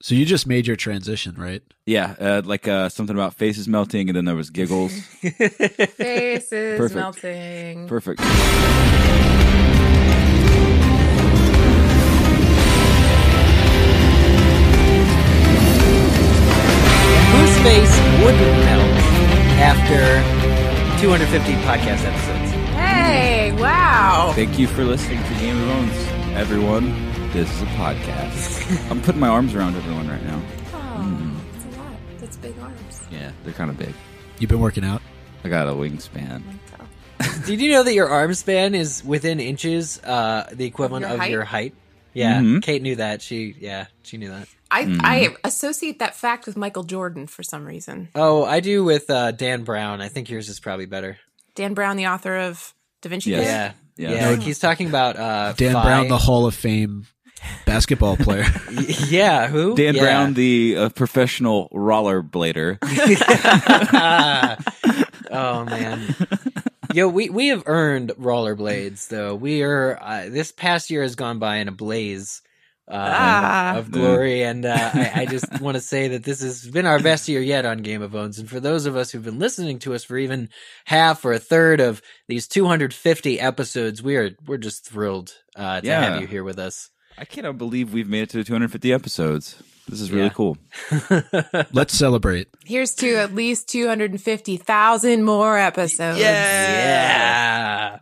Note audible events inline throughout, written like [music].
So you just made your transition, right? Yeah, uh, like uh, something about faces melting, and then there was giggles. [laughs] Faces Perfect. melting. Perfect. Whose face wouldn't melt after 250 podcast episodes? Hey, wow. Thank you for listening to Game of Owns, everyone. This is a podcast. I'm putting my arms around everyone right now. Oh, that's a lot. That's big arms. Yeah, they're kind of big. You've been working out. I got a wingspan. [laughs] Did you know that your arm span is within inches, uh, the equivalent Your of height? your height? Yeah, Mhm. Kate knew that. She, yeah, she knew that. I, Mm-hmm. I associate that fact with Michael Jordan for some reason. Oh, I do with uh, Dan Brown. I think yours is probably better. Dan Brown, the author of Da Vinci Yes. Code. Yeah, Yeah. yeah. he's talking about uh, Dan Phi- Brown, the Hall of Fame basketball player. [laughs] yeah, who? Dan Yeah. Brown, the uh, professional rollerblader. [laughs] [laughs] oh man. Yo, we we have earned rollerblades though. We are uh, this past year has gone by in a blaze uh, Ah. of glory, and uh, I, I just want to say that this has been our best year yet on Game of Owns. And for those of us who've been listening to us for even half or a third of these 250 episodes, we are we're just thrilled uh, to Yeah. have you here with us. I cannot believe we've made it to 250 episodes. This is really Yeah. cool. [laughs] Let's celebrate. Here's to at least 250,000 more episodes. Yeah. yeah.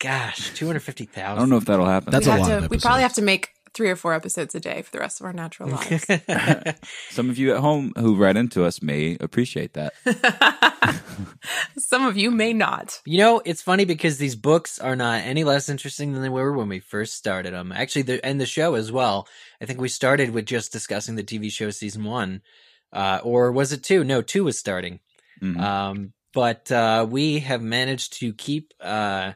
Gosh, 250,000. I don't know if that'll happen. That's we a lot to, of We probably have to make three or four episodes a day for the rest of our natural [laughs] lives. [laughs] Some of you at home who write into us may appreciate that. [laughs] Some of you may not. You know, it's funny because these books are not any less interesting than they were when we first started them. Actually, the, and the show as well. I think we started with just discussing the TV show season one, uh, or was it two? No, two was starting. Mhm. Um, but uh, we have managed to keep, uh,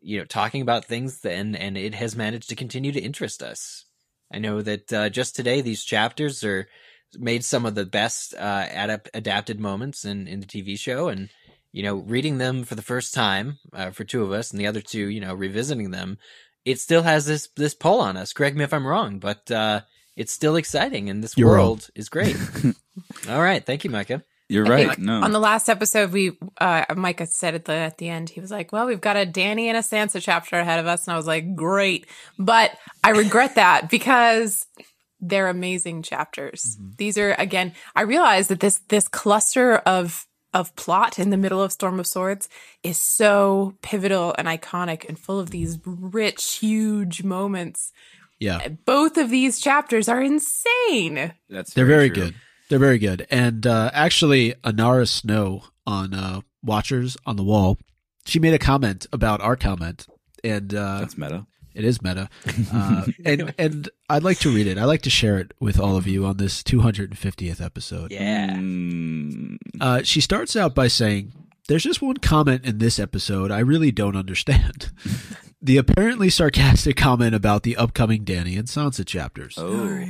you know, talking about things, and and it has managed to continue to interest us. I know that uh, just today these chapters are made some of the best uh, adap- adapted moments in in the TV show, and you know, reading them for the first time uh, for two of us, and the other two, you know, revisiting them, it still has this this pull on us. Correct me if I'm wrong, but uh, it's still exciting, and this You're wrong. world is great. [laughs] All right, thank you, Micah. You're I right. think No. On the last episode, we uh, Micah said at the at the end, he was like, "Well, we've got a Danny and a Sansa chapter ahead of us," and I was like, "Great," but I regret that because they're amazing chapters. Mm-hmm. These are again, I realize that this this cluster of of plot in the middle of Storm of Swords is so pivotal and iconic and full of these rich, huge moments. Yeah. Both of these chapters are insane. That's They're very true. good. They're very good. And uh, actually, Anara Snow on uh, Watchers on the Wall, she made a comment about our comment, and uh, That's meta. it is meta. Uh, [laughs] and and I'd like to read it. I'd like to share it with all of you on this 250th episode. Yeah. Mm, Uh, she starts out by saying, There's just one comment in this episode I really don't understand. [laughs] the apparently sarcastic comment about the upcoming Danny and Sansa chapters. oh.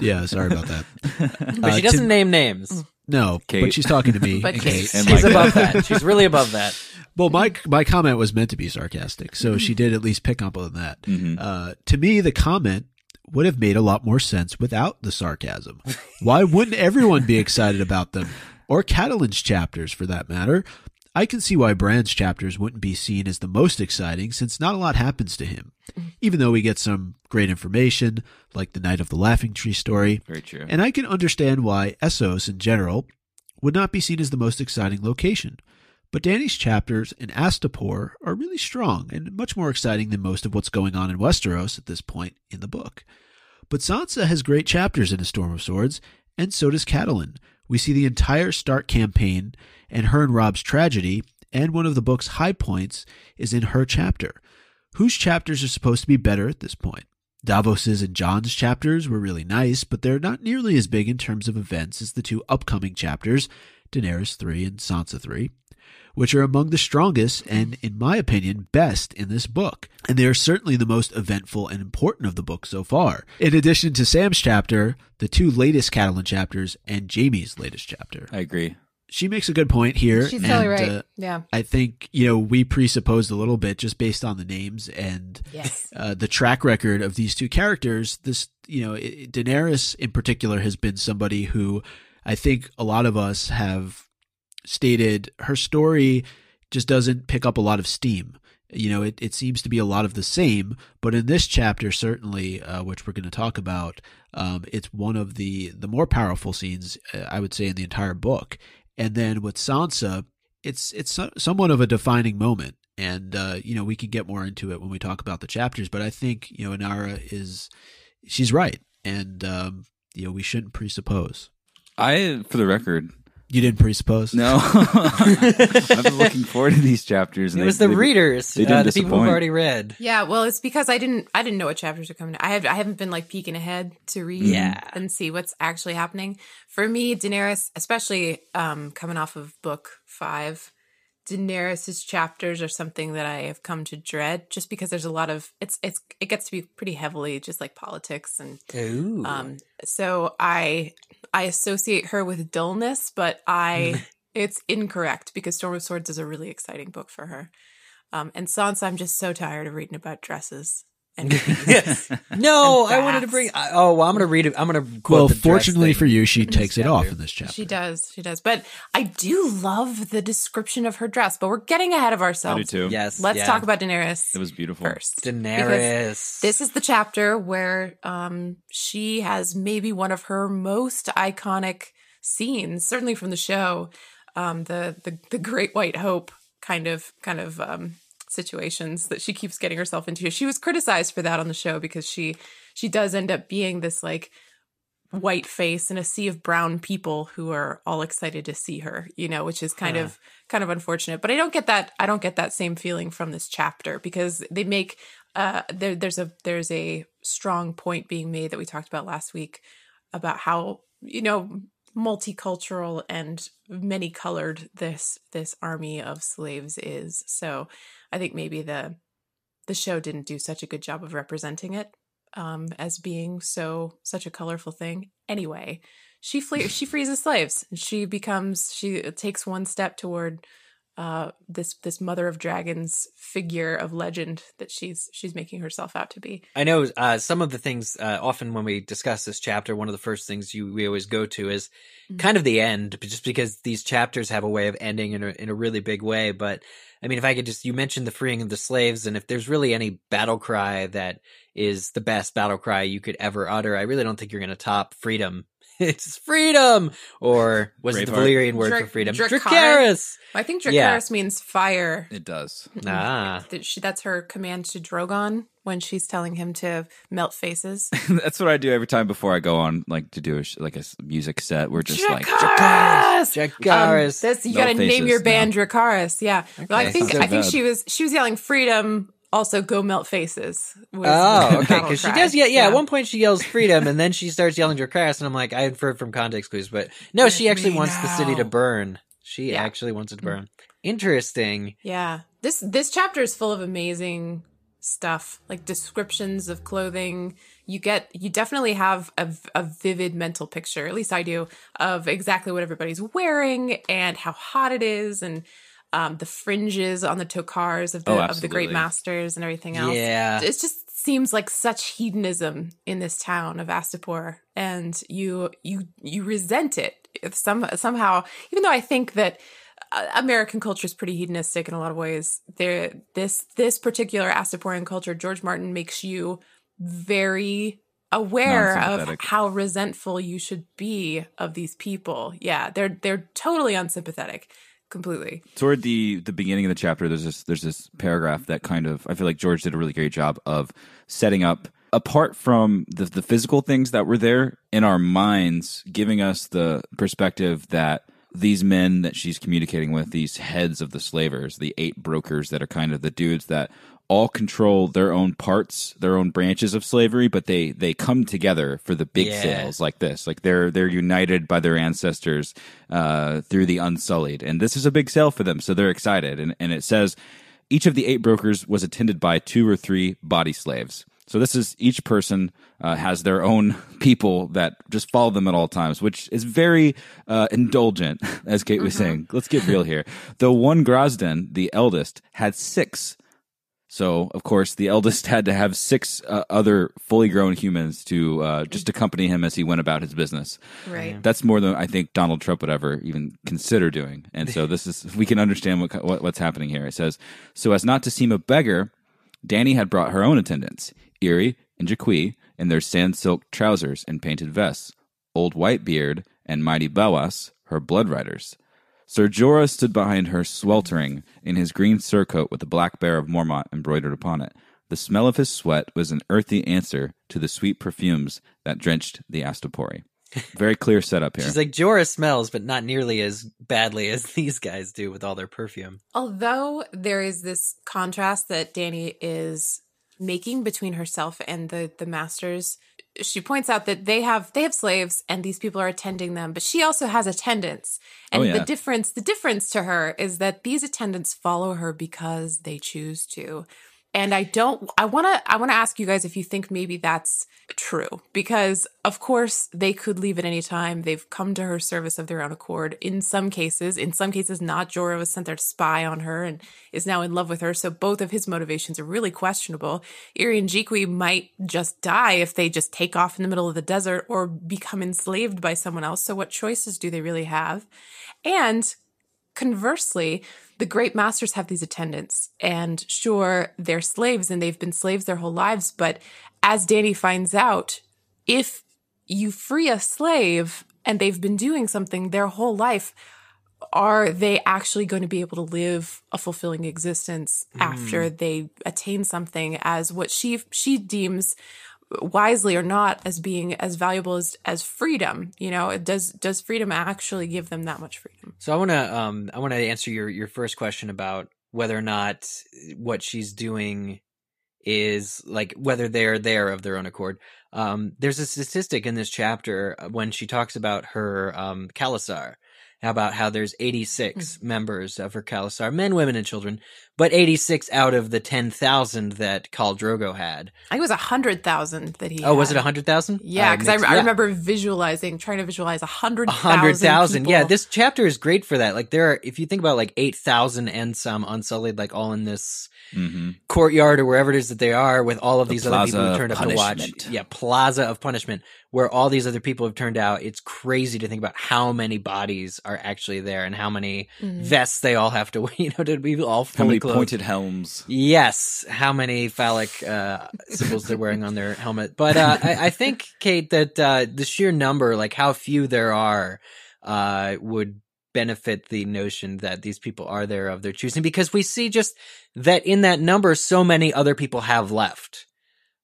Yeah, sorry about that. [laughs] But Uh, she doesn't to- name names. No, Kate. but she's talking to me. [laughs] But and Kate. Kate. And She's Micah. above that. She's really above that. [laughs] Well, my my comment was meant to be sarcastic, so she did at least pick up on that. Mhm. Uh, to me, the comment would have made a lot more sense without the sarcasm. Why wouldn't everyone be excited about them, or Catelyn's chapters for that matter? I can see why Bran's chapters wouldn't be seen as the most exciting, since not a lot happens to him. [laughs] Even though we get some great information, like the Night of the Laughing Tree story, Very true. and I can understand why Essos in general would not be seen as the most exciting location. But Danny's chapters in Astapor are really strong and much more exciting than most of what's going on in Westeros at this point in the book. But Sansa has great chapters in A Storm of Swords, and so does Catelyn. We see the entire Stark campaign and her and Robb's tragedy, and one of the book's high points is in her chapter. Whose chapters are supposed to be better at this point? Davos's and Jon's chapters were really nice, but they're not nearly as big in terms of events as the two upcoming chapters, Daenerys 3 and Sansa 3, which are among the strongest and, in my opinion, best in this book. And they are certainly the most eventful and important of the book so far. In addition to Sam's chapter, the two latest Catelyn chapters, and Jaime's latest chapter. I agree. She makes a good point here. She's totally and, right. uh, yeah. I think you know we presupposed a little bit just based on the names and Yes. uh, the track record of these two characters. This you know i- Daenerys in particular has been somebody who I think a lot of us have stated her story just doesn't pick up a lot of steam. You know, it, it seems to be a lot of the same, but in this chapter, certainly, uh, which we're going to talk about, um, it's one of the the more powerful scenes, uh, I would say, in the entire book. And then with Sansa, it's it's somewhat of a defining moment, and uh, you know we can get more into it when we talk about the chapters. But I think you know Inara is she's right, and um, you know we shouldn't presuppose. I, for the record, You didn't presuppose, no. [laughs] I've been looking forward to these chapters. It was they- the they- readers, they uh, didn't the people who've already read. Yeah, well, it's because I didn't I didn't know what chapters are coming. I have I haven't been like peeking ahead to read Yeah. and see what's actually happening. For me, Daenerys, especially um coming off of book 5, Daenerys's chapters are something that I have come to dread just because there's a lot of it's it's it gets to be pretty heavily just like politics and Ooh. um so I I associate her with dullness, but I [laughs] it's incorrect because Storm of Swords is a really exciting book for her. Um, and Sansa, I'm just so tired of reading about dresses and [laughs] yes, no, and I wanted to bring. I- Oh, well, I'm going to read it. I'm going to quote Well, the fortunately thing. for you, she in this takes it off in this chapter. she does, she does. But I do love the description of her dress. But we're getting ahead of ourselves. I do ourselves. too. Yes, Let's yeah. talk about Daenerys It was beautiful. first. Daenerys. This is the chapter where um, she has maybe one of her most iconic scenes, certainly from the show, um, the the the Great White Hope kind of kind of um, situations that she keeps getting herself into. She was criticized for that on the show because she she does end up being this like white face in a sea of brown people who are all excited to see her you know which is kind Huh. of kind of unfortunate but i don't get that i don't get that same feeling from this chapter because they make uh there, there's a there's a strong point being made that we talked about last week about how you know multicultural and many colored this this army of slaves is. So i think maybe the the show didn't do such a good job of representing it um as being so such a colorful thing. Anyway she fle- she frees the slaves she becomes she takes one step toward uh this this mother of dragons figure of legend that she's she's making herself out to be I know uh, some of the things. Uh, often when we discuss this chapter, one of the first things you we always go to is Mhm. kind of the end, just because these chapters have a way of ending in a in a really big way. But I mean, if I could just, you mentioned the freeing of the slaves, and if there's really any battle cry that is the best battle cry you could ever utter, I really don't think you're going to top freedom. It's freedom, or was it the Braveheart. Valyrian word Drac- for freedom? Dracarys. Dracarys. i think Yeah. means fire It does. Ah, that's her command to drogon when she's telling him to melt faces [laughs] That's what I do every time before I go on, like to do a sh- like a s- music set. We're just like, Dracarys! Dracarys. Um, this, you No got to name your band no. Dracarys. Yeah. Well, I think Sounds I think she was she was yelling freedom. Also, go melt faces. Oh, okay. Because she does, yeah, yeah, At one point, she yells freedom, and then she starts yelling Dracarys, and I'm like, I inferred from context clues, but no, she actually wants the city to burn. She Yeah. actually wants it to mm. burn. Interesting. Yeah. This this chapter is full of amazing stuff, like descriptions of clothing. You get you definitely have a, a vivid mental picture, at least I do, of exactly what everybody's wearing and how hot it is and um, the fringes on the tokars of the Oh, of the great masters and everything else. Yeah. it just seems like such hedonism in this town of Astapor, and you you you resent it If some somehow. Even though I think that uh, American culture is pretty hedonistic in a lot of ways, there this this particular Astaporian culture, George Martin makes you very aware of how resentful you should be of these people. Yeah, they're they're totally unsympathetic, completely. toward the the beginning of the chapter there's this there's this paragraph that kind of i feel like george did a really great job of setting up apart from the the physical things that were there in our minds giving us the perspective that these men that she's communicating with these heads of the slavers the eight brokers that are kind of the dudes that all control their own parts their own branches of slavery but they they come together for the big Yeah. sales like this like they're they're united by their ancestors uh, through the unsullied and this is a big sale for them so they're excited and, and it says each of the eight brokers was attended by two or three body slaves So this is each person uh, has their own [laughs] people that just follow them at all times, which is very uh, indulgent, [laughs] as Kate was saying. Let's get real here. The one Grazdan, the eldest, had six. So of course, the eldest [laughs] had to have six uh, other fully grown humans to uh, just accompany him as he went about his business. Right. That's more than I think Donald Trump would ever even consider doing. And so this is we can understand what, what what's happening here. It says so as not to seem a beggar, Danny had brought her own attendants, Irri and Jhiqui, in their sand silk trousers and painted vests, old Whitebeard and mighty Belwas, her blood riders. Sir Jorah stood behind her, sweltering in his green surcoat with the black bear of Mormont embroidered upon it. The smell of his sweat was an earthy answer to the sweet perfumes that drenched the Astapori. Very clear setup here. She's like Jorah smells, but not nearly as badly as [laughs] these guys do with all their perfume. Although there is this contrast that Danny is making between herself and the the masters, she points out that they have they have slaves and these people are attending them, but she also has attendants. Oh, and Oh, yeah. the difference the difference to her is that these attendants follow her because they choose to. And I don't I want to I want to ask you guys if you think maybe that's true because of course they could leave at any time. They've come to her service of their own accord in some cases. In some cases not Jorah was sent there to spy on her and is now in love with her. So both of his motivations are really questionable. Irri and Jhiqui might just die if they just take off in the middle of the desert or become enslaved by someone else. So what choices do they really have? And conversely, the great masters have these attendants, and sure, they're slaves and they've been slaves their whole lives. But as Danny finds out, if you free a slave and they've been doing something their whole life, are they actually going to be able to live a fulfilling existence after hmm. they attain something as what she she deems wisely or not as being as valuable as as freedom you know? Does does freedom actually give them that much freedom? So I want to um I want to answer your your first question about whether or not what she's doing is like whether they're there of their own accord. Um, there's a statistic in this chapter uh, when she talks about her um, Khalasar, about how there's 86 members of her Khalasar, men, women, and children, but 86 out of the 10,000 that Khal Drogo had. i think it was a hundred thousand that he Oh, was it had. 100,000? yeah because I, mixed- I remember visualizing trying to visualize a hundred A hundred thousand. Yeah, this chapter is great for that. Like there are, if you think about like eight thousand and some unsullied, like all in this hmm courtyard or wherever it is that they are, with all of The these other people who turned up to watch. Yeah, Plaza of Punishment, where all these other people have turned out. It's crazy to think about how many bodies are actually there and how many Mhm. vests they all have to, wear. [laughs] you know, to be all fully Clothed. pointed helms? Yes, how many phallic uh, symbols they're wearing on their helmet. But uh, I, I think, Kate, that uh, the sheer number, like how few there are, uh, would benefit the notion that these people are there of their choosing because we see just that in that number, so many other people have left.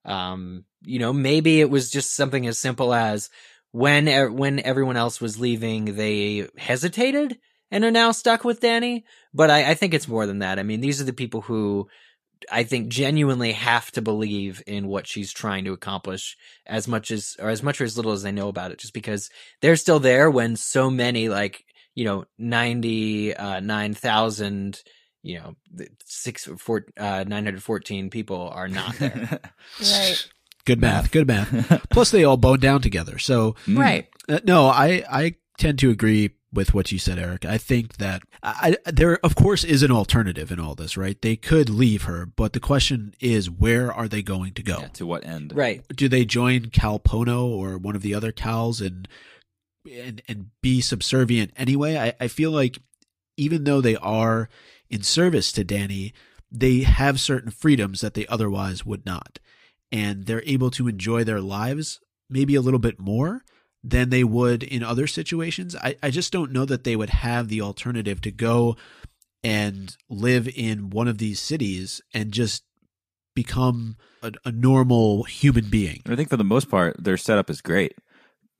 Um, you know, maybe it was just something as simple as when when everyone else was leaving, they hesitated and are now stuck with Danny. But I, I think it's more than that. I mean, these are the people who I think genuinely have to believe in what she's trying to accomplish as much as or as much or as little as they know about it, just because they're still there when so many like you know ninety uh, nine thousand you know six four uh, nine hundred fourteen people are not there. [laughs] right Good math. Good math. Plus, they all bone down together. So, [laughs] Mm. right uh, no, I I tend to agree with what you said, Eric. I think that I, I- there, of course, is an alternative in all this, right? They could leave her, but the question is, where are they going to go? Yeah, to what end? right. Do they join Khal Pono or one of the other Cals and and and be subservient anyway? I, I feel like even though they are in service to Danny, they have certain freedoms that they otherwise would not. And they're able to enjoy their lives maybe a little bit more than they would in other situations. I, I just don't know that they would have the alternative to go and live in one of these cities and just become a, a normal human being. I think for the most part, their setup is great.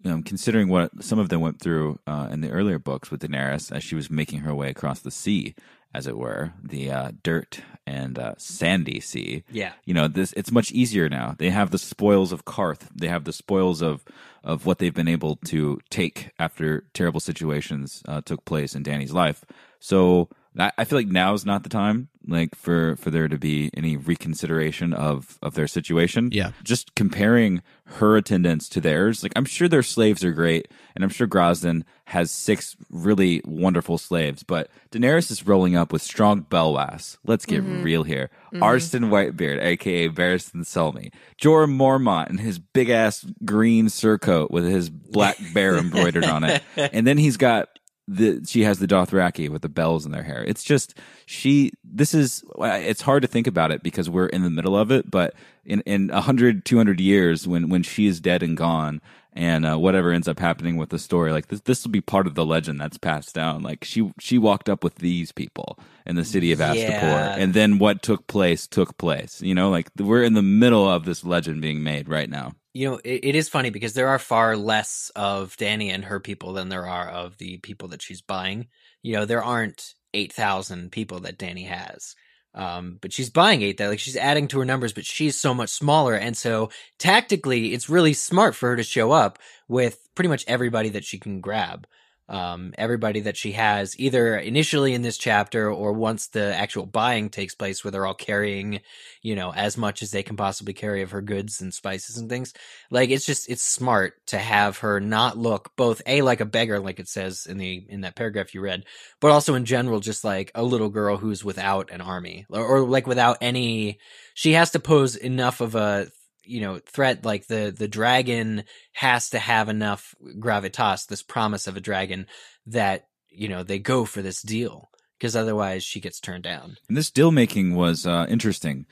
Um, considering what some of them went through uh, in the earlier books with Daenerys as she was making her way across the sea, as it were, the uh, dirt and uh, sandy sea. Yeah. You know, this it's much easier now. They have the spoils of Qarth. They have the spoils of of what they've been able to take after terrible situations uh, took place in Danny's life. So I, I feel like now is not the time, like for for there to be any reconsideration of of their situation. Yeah. just comparing her attendance to theirs. Like I'm sure their slaves are great, and I'm sure Grazdan has six really wonderful slaves, but Daenerys is rolling up with strong Belwas. Let's get mm-hmm. real here. Mm-hmm. Arstan Whitebeard, aka Barristan Selmy, Jorah Mormont in his big ass green surcoat with his black bear [laughs] embroidered on it, and then he's got the she has the Dothraki with the bells in their hair. It's just she. This is. It's hard to think about it because we're in the middle of it. But in in 100, 200 years, when when she is dead and gone, and uh, whatever ends up happening with the story, like this, this will be part of the legend that's passed down. Like she she walked up with these people in the city of Astapor, Yeah. and then what took place took place. You know, like we're in the middle of this legend being made right now. You know, it, it is funny because there are far less of Danny and her people than there are of the people that she's buying. You know, there aren't 8,000 people that Danny has. Um, but she's buying eight that like she's adding to her numbers, but she's so much smaller. And so tactically, it's really smart for her to show up with pretty much everybody that she can grab. Um, everybody that she has either initially in this chapter or once the actual buying takes place where they're all carrying, you know, as much as they can possibly carry of her goods and spices and things. Like it's just, it's smart to have her not look both A, like a beggar, like it says in the, in that paragraph you read, but also in general, just like a little girl who's without an army or, or like without any, she has to pose enough of a, you know, threat. Like the, the dragon has to have enough gravitas, this promise of a dragon that, you know, they go for this deal because otherwise she gets turned down. And this deal making was uh, interesting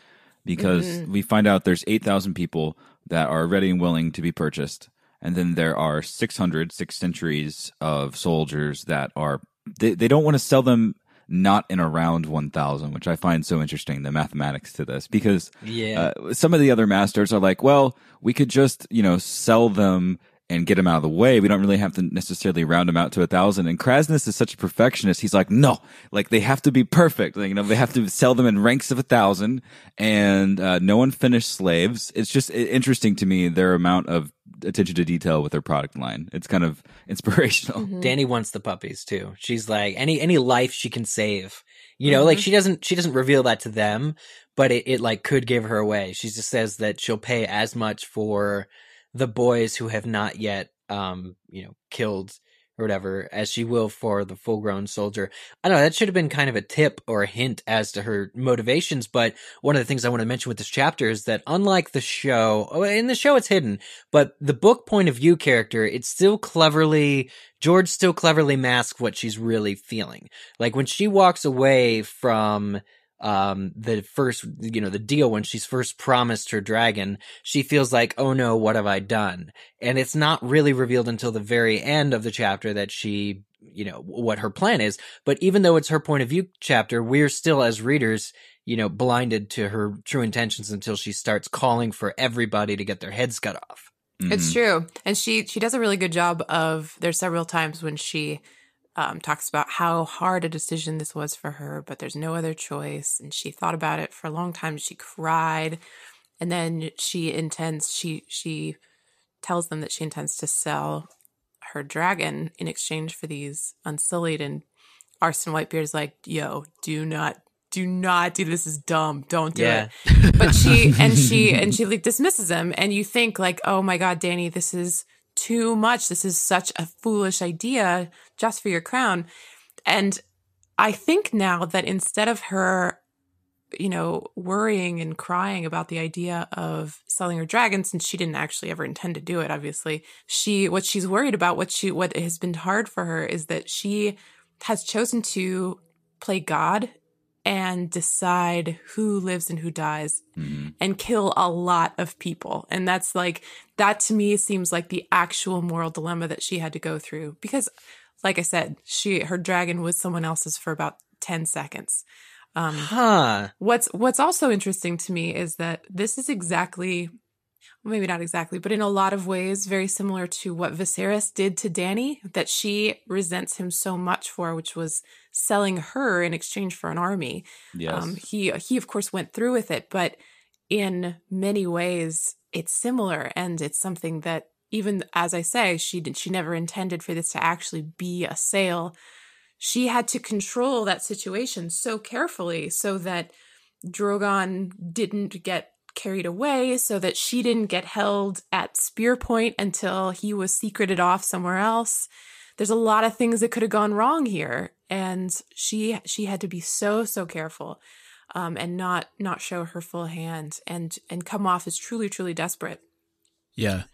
because we find out there's 8,000 people that are ready and willing to be purchased. And then there are 600, six centuries of soldiers that are, they, they don't want to sell them not in around 1,000, which I find so interesting, the mathematics to this, because Yeah. uh, some of the other masters are like, well, we could just, you know, sell them and get them out of the way. We don't really have to necessarily round them out to a thousand. And Kraznys is such a perfectionist. He's like, no, like they have to be perfect. Like, you know, they have to sell them in ranks of a thousand and, uh, no unfinished slaves. It's just interesting to me, their amount of attention to detail with their product line. It's kind of [laughs] inspirational. Danny wants the puppies too. She's like any any life she can save. You know, like she doesn't she doesn't reveal that to them, but it, it like could give her away. She just says that she'll pay as much for the boys who have not yet um, you know, killed or whatever as she will for the full grown soldier. I know, that should have been kind of a tip or a hint as to her motivations, but one of the things I want to mention with this chapter is that unlike the show, oh, in the show it's hidden, but the book point of view character, it's still cleverly George still cleverly masks what she's really feeling. Like when she walks away from um the first you know the deal when she's first promised her dragon she feels like oh no what have i done and it's not really revealed until the very end of the chapter that she you know what her plan is but even though it's her point of view chapter we're still as readers you know blinded to her true intentions until she starts calling for everybody to get their heads cut off It's Mhm. true, and she she does a really good job of. There's several times when she um, talks about how hard a decision this was for her, but there's no other choice, and she thought about it for a long time. She cried, and then she intends she she tells them that she intends to sell her dragon in exchange for these unsullied. And Arstan Whitebeard's like, "Yo, do not." Do not do this. Is dumb. Don't do Yeah. it but she and she [laughs] and she like dismisses him and you think like oh my god danny this is too much. This is such a foolish idea just for your crown. And i think now that instead of her you know worrying and crying about the idea of selling her dragon since she didn't actually ever intend to do it obviously she what she's worried about what she what has been hard for her is that she has chosen to play god and decide who lives and who dies Mhm. and kill a lot of people. And that's like, that to me seems like the actual moral dilemma that she had to go through. Because, like I said, she, her dragon was someone else's for about 10 seconds. Um, huh what's, what's also interesting to me is that this is exactly, maybe not exactly, but in a lot of ways, very similar to what Viserys did to Danny, that she resents him so much for, which was selling her in exchange for an army. Yes. Um, he he of course went through with it, but in many ways it's similar, and it's something that even as I say, she did she never intended for this to actually be a sale. she had to control that situation so carefully so that Drogon didn't get carried away, so that she didn't get held at spear point until he was secreted off somewhere else. There's a lot of things that could have gone wrong here, and she she had to be so so careful, um, and not not show her full hand, and and come off as truly truly desperate. Yeah,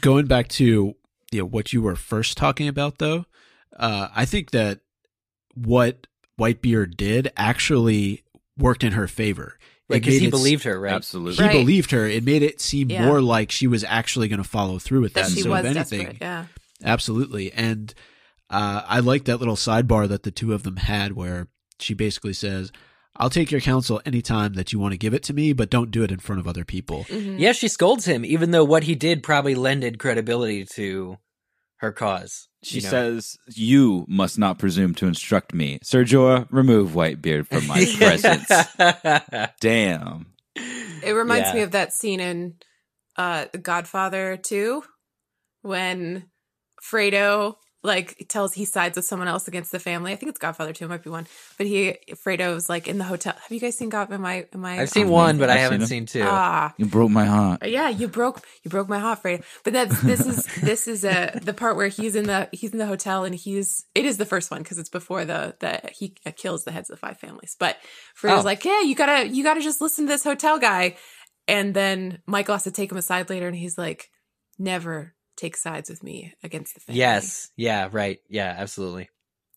going back to you know what you were first talking about, though, uh, I think that what Whitebeard did actually worked in her favor. It Right, because he it- believed her, right? Absolutely. He Right. believed her. It made it seem Yeah. more like she was actually going to follow through with that. That she so was if anything, desperate. Yeah. absolutely. And uh, I like that little sidebar that the two of them had, where she basically says, "I'll take your counsel anytime that you want to give it to me, but don't do it in front of other people." Mhm. Yeah, she scolds him, even though what he did probably lended credibility to her cause. She you know? says, "You must not presume to instruct me, Sir Jorah. Remove Whitebeard from my [laughs] [laughs] presence." [laughs] Damn. It reminds Yeah. me of that scene in uh The Godfather 2 when Fredo like tells he sides with someone else against the family. I think it's Godfather 2, it might be one. But he Fredo's like in the hotel. Have you guys seen God am I am I I've seen one, but I I've haven't seen seen two. Ah. You broke my heart. Yeah, you broke you broke my heart, Fredo. But that's this is [laughs] this is a the part where he's in the he's in the hotel and he's it is the first one because it's before the the he kills the heads of the five families. But Fredo's Oh. like, yeah, you gotta you gotta just listen to this hotel guy, and then Michael has to take him aside later, and he's like, never take sides with me against the family. yes. Yeah, right. Yeah, absolutely.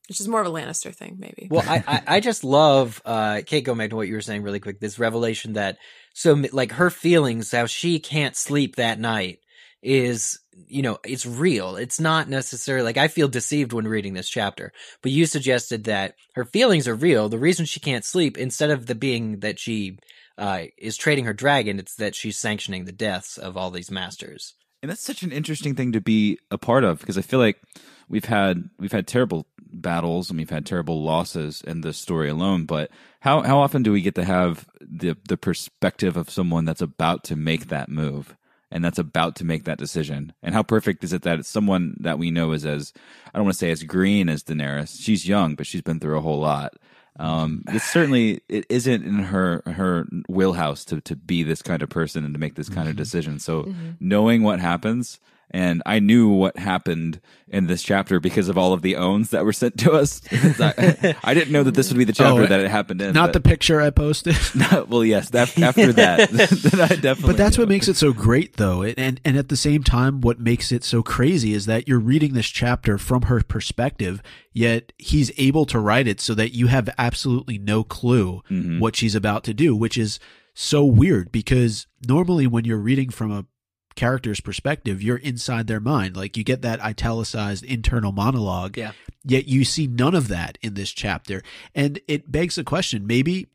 which is more of a Lannister thing, maybe. Well, I, I, I [laughs] just love, uh, Kate, go back to what you were saying really quick. This revelation that, so like her feelings, how she can't sleep that night is, you know, it's real. It's not necessarily like I feel deceived when reading this chapter, but you suggested that her feelings are real. The reason she can't sleep, instead of the being that she, uh, is trading her dragon, it's that she's sanctioning the deaths of all these masters. And that's such an interesting thing to be a part of because I feel like we've had we've had terrible battles and we've had terrible losses in this story alone. But how how often do we get to have the the perspective of someone that's about to make that move and that's about to make that decision? And how perfect is it that it's someone that we know is as I don't want to say as green as Daenerys. She's young, but she's been through a whole lot. Um, it's certainly it isn't in her her wheelhouse to to be this kind of person and to make this kind of decision. So knowing what happens, and I knew what happened in this chapter because of all of the owns that were sent to us. [laughs] I, [laughs] I didn't know that this would be the chapter Oh, that it happened in. Not the picture I posted. [laughs] well, yes. That, after that, then I definitely. But that's knew. what makes it so great, though. And, and and at the same time, what makes it so crazy is that you're reading this chapter from her perspective, yet he's able to write it so that you have absolutely no clue Mhm. what she's about to do, which is so weird because normally when you're reading from a character's perspective, you're inside their mind. Like you get that italicized internal monologue. Yeah. Yet you see none of that in this chapter. And it begs the question maybe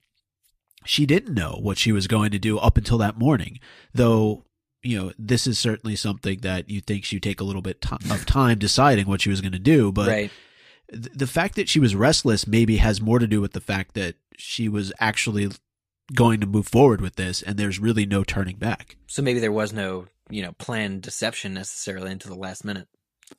she didn't know what she was going to do up until that morning, though. You know, this is certainly something that you think she'd take a little bit of time deciding what she was going to do. But right. th- the fact that she was restless maybe has more to do with the fact that she was actually going to move forward with this, and there's really no turning back. So maybe there was no, you know, planned deception necessarily into the last minute.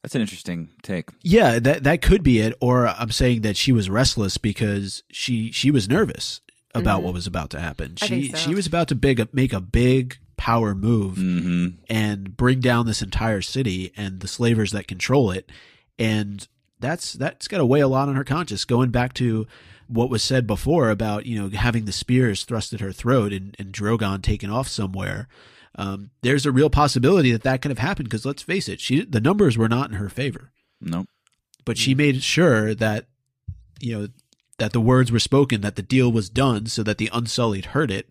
That's an interesting take. Yeah, that that could be it. Or I'm saying that she was restless because she she was nervous about Mhm. what was about to happen. I She think so. she was about to big make a big power move hmm and bring down this entire city and the slavers that control it. And that's that's got to weigh a lot on her conscience. Going back to what was said before about you know having the spears thrust at her throat and, and Drogon taken off somewhere. Um, there's a real possibility that that could have happened because let's face it, she the numbers were not in her favor Nope. but she made sure that you know that the words were spoken that the deal was done so that the unsullied heard it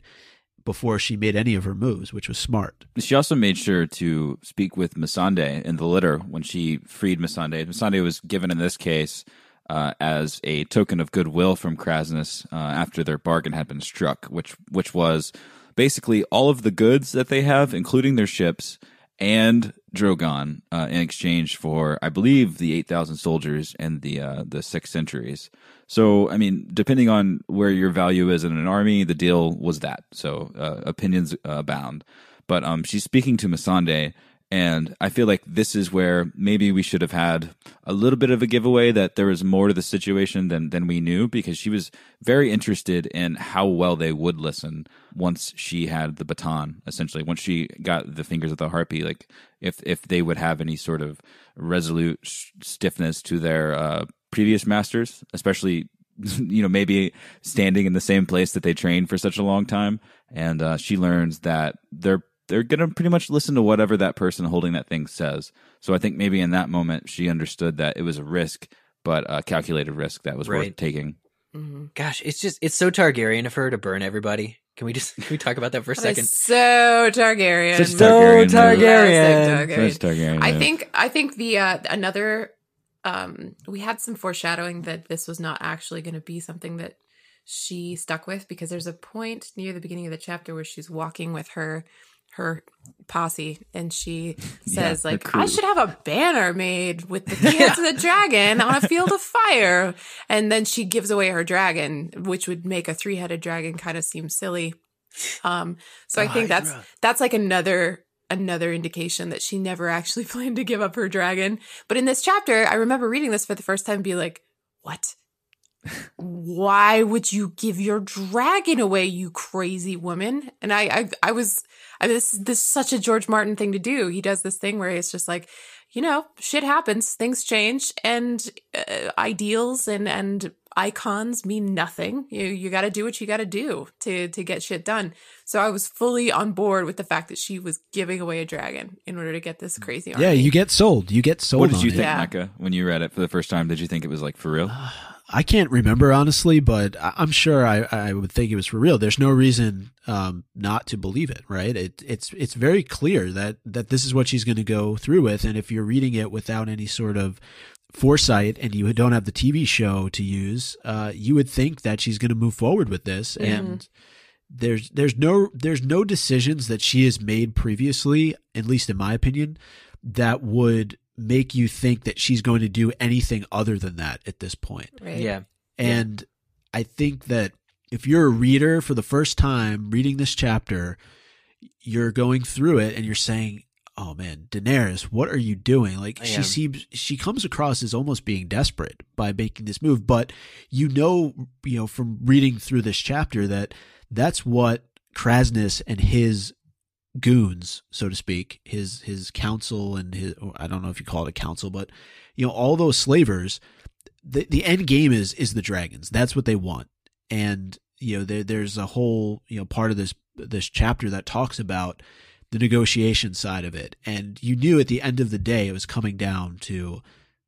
before she made any of her moves which was smart She also made sure to speak with Missandei in the litter when she freed Missandei. Missandei was given in this case uh, as a token of goodwill from Kraznys uh, after their bargain had been struck, which which was basically all of the goods that they have, including their ships and Drogon, uh, in exchange for, I believe, the eight thousand soldiers and the uh, the six centuries. So, I mean, depending on where your value is in an army, the deal was that. So, uh, opinions abound. But um, she's speaking to Missandei, And I feel like this is where maybe we should have had a little bit of a giveaway that there was more to the situation than than we knew because she was very interested in how well they would listen once she had the baton. Essentially, once she got the fingers of the harpy, like if if they would have any sort of resolute sh- stiffness to their uh, previous masters, especially [laughs] you know maybe standing in the same place that they trained for such a long time and uh, she learns that they're they're gonna pretty much listen to whatever that person holding that thing says so i think maybe in that moment she understood that it was a risk but a calculated risk that was worth Right. taking Mhm. Gosh, it's just it's so Targaryen of her to burn everybody. Can we just [laughs] can we talk about that for a second? so Targaryen. Such Targaryen So move. Targaryen. Classic Such Targaryen I think I think the uh another um we had some foreshadowing that this was not actually going to be something that she stuck with because there's a point near the beginning of the chapter where she's walking with her her posse and she [laughs] says her like. I should have a banner made with the three heads of the dragon on a field of fire and then she gives away her dragon which would make a three-headed dragon kind of seem silly um so I think that's that's like another another indication that she never actually [laughs] planned to give up her dragon. But in this chapter, I remember reading this for the first time and be like, what? Why would you give your dragon away, you crazy woman? And I, I, I was, I mean, this, this is such a George Martin thing to do. He does this thing where it's just like, you know, shit happens, things change, and uh, ideals and and icons mean nothing. You you got to do what you got to do to to get shit done. So I was fully on board with the fact that she was giving away a dragon in order to get this crazy army. Yeah, you get sold. You get sold. what did on you it. think Yeah. Micah when you read it for the first time did you think it was like for real [sighs] [laughs] I can't remember honestly, but I'm sure I, I would think it was for real. There's no reason um, not to believe it, right? It, it's it's very clear that that this is what she's going to go through with, and if you're reading it without any sort of foresight and you don't have the TV show to use, uh, you would think that she's going to move forward with this, and there's there's no there's no decisions that she has made previously, at least in my opinion, that would make you think that she's going to do anything other than that at this point. Right. Yeah. And I think that if you're a reader for the first time reading this chapter, you're going through it and you're saying, "Oh man, Daenerys, what are you doing?" Like I she am. seems she comes across as almost being desperate by making this move, but you know, you know from reading through this chapter that that's what Krasnus and his goons, so to speak, his his council and his I don't know if you call it a council, but you know all those slavers. The the end game is is the dragons. That's what they want, and you know there there's a whole you know part of this this chapter that talks about the negotiation side of it, and you knew at the end of the day it was coming down to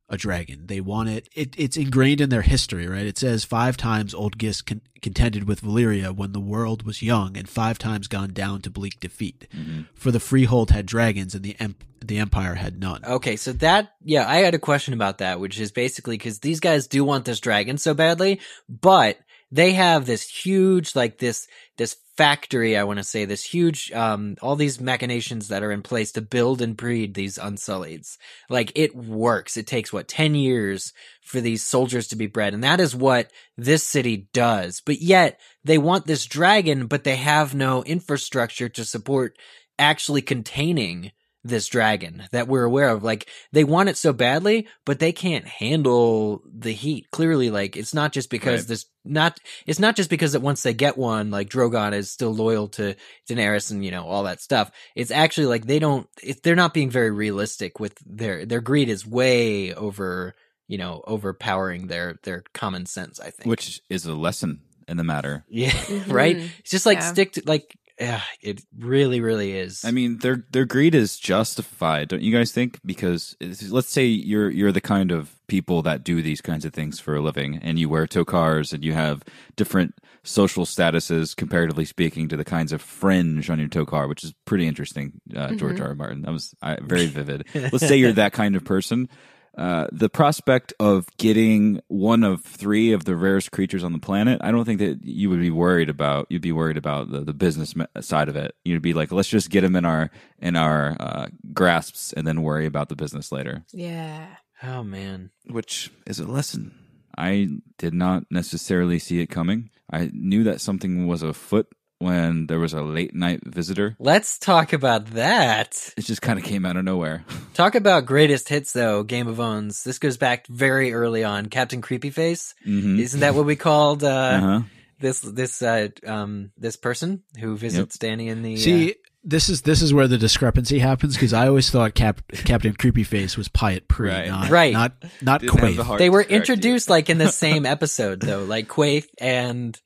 a dragon. They want it. it it's ingrained in their history, right? It says five times Old Gis con- contended with Valyria when the world was young, and five times gone down to bleak defeat. Mm-hmm. For the freehold had dragons, and the emp- the empire had none. Okay, so that yeah, I had a question about that, which is basically because these guys do want this dragon so badly, but they have this huge like this this factory i want to say this huge um all these machinations that are in place to build and breed these unsullieds like it works. It takes what 10 years for these soldiers to be bred and that is what this city does. But yet they want this dragon but they have no infrastructure to support actually containing this dragon that we're aware of. Like they want it so badly, but they can't handle the heat. Clearly, like it's not just because Right. this not it's not just because that once they get one, like Drogon is still loyal to Daenerys and you know all that stuff. It's actually like they don't. It, they're not being very realistic with their their greed is way over you know overpowering their their common sense. I think. which is a lesson in the matter yeah, [laughs] Mhm. right. It's just like Yeah. stick to like. Yeah, it really, really is. I mean, their their greed is justified, don't you guys think? Because let's say you're you're the kind of people that do these kinds of things for a living, and you wear tokars, and you have different social statuses, comparatively speaking, to the kinds of fringe on your tokar, which is pretty interesting. Uh, George Mhm. R. R. Martin, that was uh, very vivid. [laughs] let's say you're that kind of person. Uh, the prospect of getting one of three of the rarest creatures on the planet, I don't think that you would be worried about. You'd be worried about the, the business side of it. You'd be like, let's just get them in our in our uh, grasps and then worry about the business later. Yeah. oh man. Which is a lesson. I did not necessarily see it coming. I knew that something was afoot when there was a late night visitor. Let's talk about that. It just kind of came out of nowhere. [laughs] Talk about greatest hits though, Game of Owns. This goes back very early on. Captain Creepyface. hmm Isn't that what we called uh, Uh-huh. this this uh, um this person who visits Danny in the uh, See, this is this is where the discrepancy happens because I always thought Cap, Captain Creepyface was Pyatt Pree, Right. not Right. not not Didn't the they were to you. introduced like in the [laughs] same episode though, like Quaithe and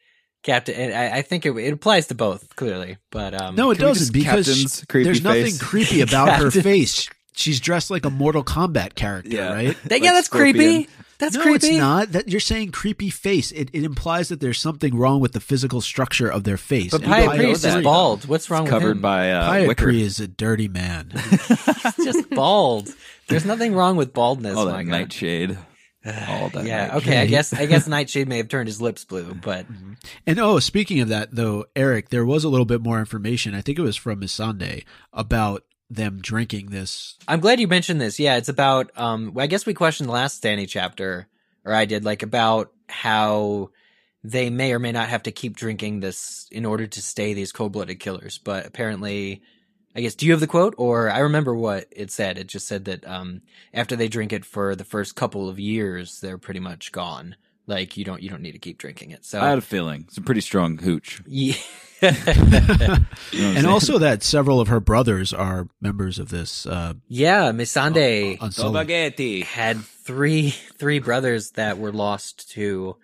Captain. And I, I think it, it applies to both clearly, but um, No, it doesn't just because Captain's creepy there's nothing creepy [laughs] about her face. She's dressed like a Mortal Kombat character, Yeah. right? that, like yeah, that's Scorpion. creepy. That's no, creepy. it's not. That you're saying creepy face. It, it implies that there's something wrong with the physical structure of their face. But And Pyatt Pyatt Priest is bald. What's wrong It's with covered him? by uh, Pyatt wicker. Is a dirty man. [laughs] [laughs] He's just bald. There's nothing wrong with baldness. All my that God. [sighs] All that yeah. nightshade. Okay. I [laughs] guess I guess Nightshade may have turned his lips blue, but And oh, speaking of that, though, Eric, there was a little bit more information. I think it was from Missandei about them drinking this. I'm glad you mentioned this. Yeah, it's about. Um, I guess we questioned the last Danny chapter, or I did, like about how they may or may not have to keep drinking this in order to stay these cold-blooded killers. But apparently, I guess, do you have the quote? Or I remember what it said. It just said that um, after they drink it for the first couple of years, they're pretty much gone. Like you don't you don't need to keep drinking it. So I had a feeling. It's a pretty strong hooch. yeah. [laughs] [laughs] You know and also that several of her brothers are members of this. Uh, yeah, Missandei. Unsullied. spaghetti. had three three brothers that were lost to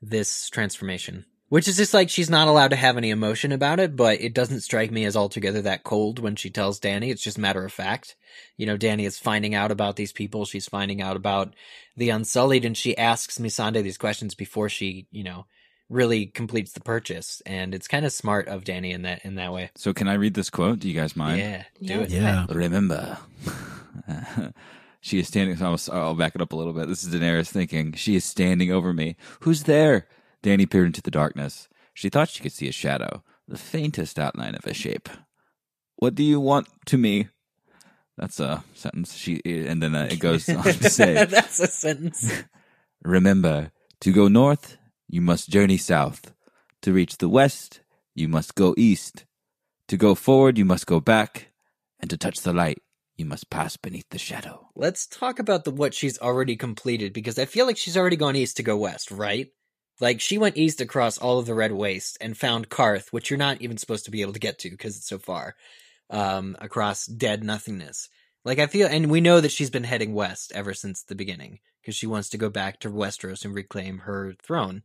this transformation. Which is just like she's not allowed to have any emotion about it, but it doesn't strike me as altogether that cold when she tells Danny. It's just matter of fact. You know, Danny is finding out about these people. She's finding out about the Unsullied, and she asks Missandei these questions before she, you know, really completes the purchase. And it's kind of smart of Danny in that in that way. So can I read this quote? Do you guys mind? Yeah, do it. yeah. Remember, [laughs] she is standing. so I'll, I'll back it up a little bit. This is Daenerys thinking. She is standing over me. Who's there? Danny peered into the darkness. She thought she could see a shadow, the faintest outline of a shape. What do you want to me? That's a sentence. She and then uh, it goes on to [laughs] say, That's a sentence. [laughs] "Remember, to go north, you must journey south. To reach the west, you must go east. To go forward, you must go back, and to touch the light, you must pass beneath the shadow." Let's talk about the what she's already completed because I feel like she's already gone east to go west, right? Like she went east across all of the Red Waste and found Qarth, which you're not even supposed to be able to get to because it's so far. Um, across dead nothingness. Like I feel, and we know that she's been heading west ever since the beginning because she wants to go back to Westeros and reclaim her throne.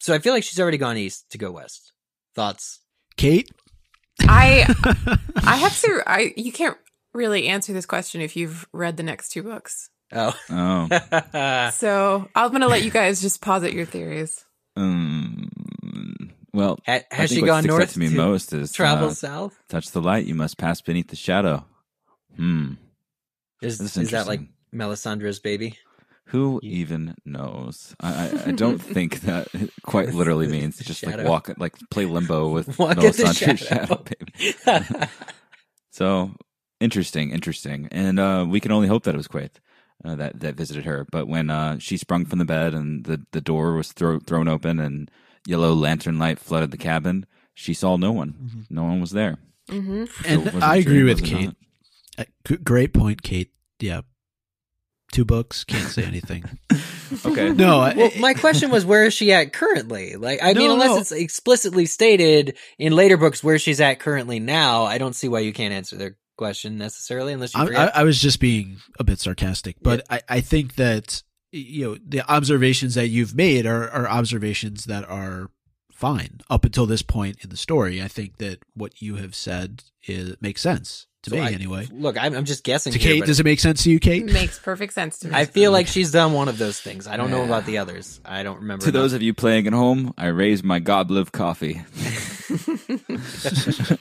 So I feel like she's already gone east to go west. Thoughts? Kate? I [laughs] I have to I you can't really answer this question if you've read the next two books. Oh. Oh, [laughs] So I'm gonna let you guys just posit your theories. um, well, Ha- I has think she what gone north to me to most is travel uh, south? touch the light. You must pass beneath the shadow. Hmm. Is, is is that like interesting. Melisandre's baby? Who You- even knows? I, I, I [laughs] don't think that it quite literally means The just like shadow. walk, like play limbo with [laughs] Walk in the Melisandre's shadow. baby. So interesting, interesting, and uh, we can only hope that it was Quaithe uh, that that visited her. But when uh, she sprung from the bed and the the door was thro- thrown open and yellow lantern light flooded the cabin, she saw no one. No one was there. Mm-hmm. And was it I a agree with Kate. not? Uh, great point, Kate. Yeah. Two books, can't say anything. [laughs] Okay. No, I- well, my question was, where is she at currently? Like, I mean, unless no. it's explicitly stated in later books where she's at currently now, I don't see why you can't answer their question necessarily, unless you I, I. I was just being a bit sarcastic, but I, I think that you know the observations that you've made are, are observations that are fine up until this point in the story. I think that what you have said is makes sense to So me I- anyway. Look, I'm, I'm just guessing. To here, Kate, but does it make sense to you, Kate? Makes perfect sense to me. I feel like she's done one of those things. I don't know about the others. I don't remember. To those of you playing at home, I raised my goblet of coffee. [laughs] [laughs]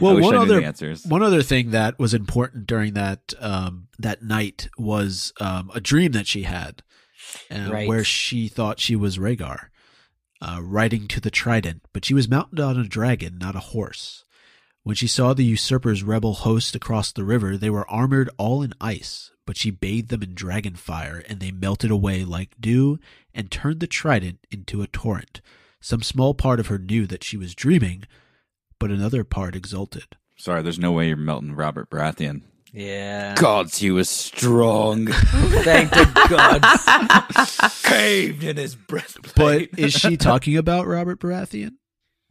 Well, one other answers. one other thing that was important during that um, that night was um, a dream that she had, uh, Right. where she thought she was Rhaegar, uh, riding to the Trident, but she was mounted on a dragon, not a horse. When she saw the usurper's rebel host across the river, they were armored all in ice, but she bathed them in dragon fire, and they melted away like dew and turned the Trident into a torrent. Some small part of her knew that she was dreaming, but another part exulted. Sorry, there's no way you're melting Robert Baratheon. Yeah. Gods, he was strong. [laughs] Thank the gods. [laughs] Caved in his breastplate. But is she talking about Robert Baratheon?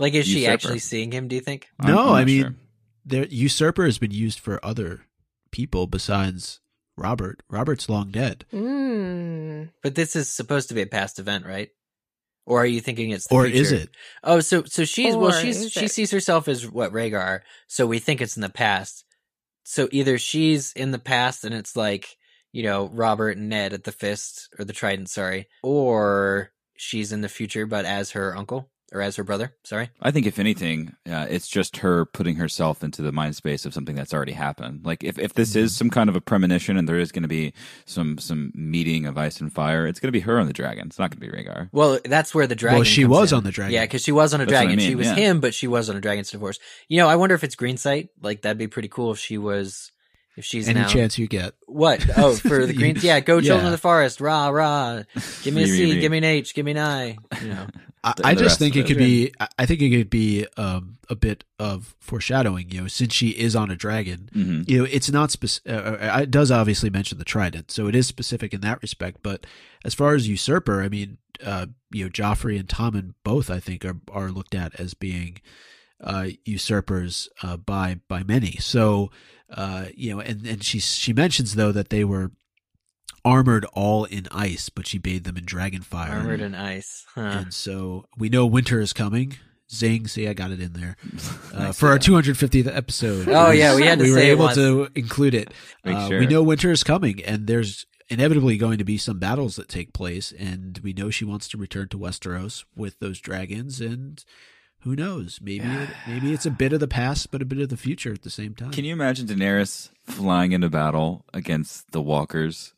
Like, is she actually seeing him? Do you think? I'm- no, I'm I mean, sure. there usurper has been used for other people besides Robert. Robert's long dead. Mm. But this is supposed to be a past event, right? Or are you thinking it's the or is it? Oh, so so she's well, she's she it? sees herself as what Rhaegar, so we think it's in the past. So either she's in the past and it's like you know Robert and Ned at the fist or the trident, sorry, or she's in the future but as her uncle or as her brother. Sorry. I think if anything, uh, it's just her putting herself into the mind space of something that's already happened. Like if, if this is some kind of a premonition and there is going to be some some meeting of ice and fire, it's going to be her on the dragon. It's not going to be Rhaegar. Well, that's where the dragon. Well, she comes was in. on the dragon. Yeah, because she was on a That's what I dragon. she was yeah. him, but she was on a dragon's divorce. You know, I wonder if it's Greensight. Like that'd be pretty cool if she was. If she's Any now chance you get? what? Oh, for the [laughs] You- green. Yeah, go children yeah. of the forest. Rah rah. Give me a Re, re, Give me an H. Give me an I. You know. I, I just think it it. could be. I- I think it could be um, a bit of foreshadowing. You know, since she is on a dragon, hmm you know, it's not specific. Uh, uh, it does obviously mention the trident, so it is specific in that respect. But as far as usurper, I mean, uh, you know, Joffrey and Tommen both, I think, are are looked at as being uh, usurpers uh, by by many. So, uh, you know, and and she she mentions though that they were armored all in ice, but she bathed them in dragon fire. Armored in ice. Huh. And so we know winter is coming. Zing! See, I got it in there [laughs] uh, Nice. for our 250th episode. Oh, yeah, we had to we were say it able once. to include it. Make Uh, sure. We know winter is coming, and there's inevitably going to be some battles that take place, and we know she wants to return to Westeros with those dragons, and who knows? Maybe it, [sighs] maybe it's a bit of the past, but a bit of the future at the same time. Can you imagine Daenerys flying into battle against the Walkers,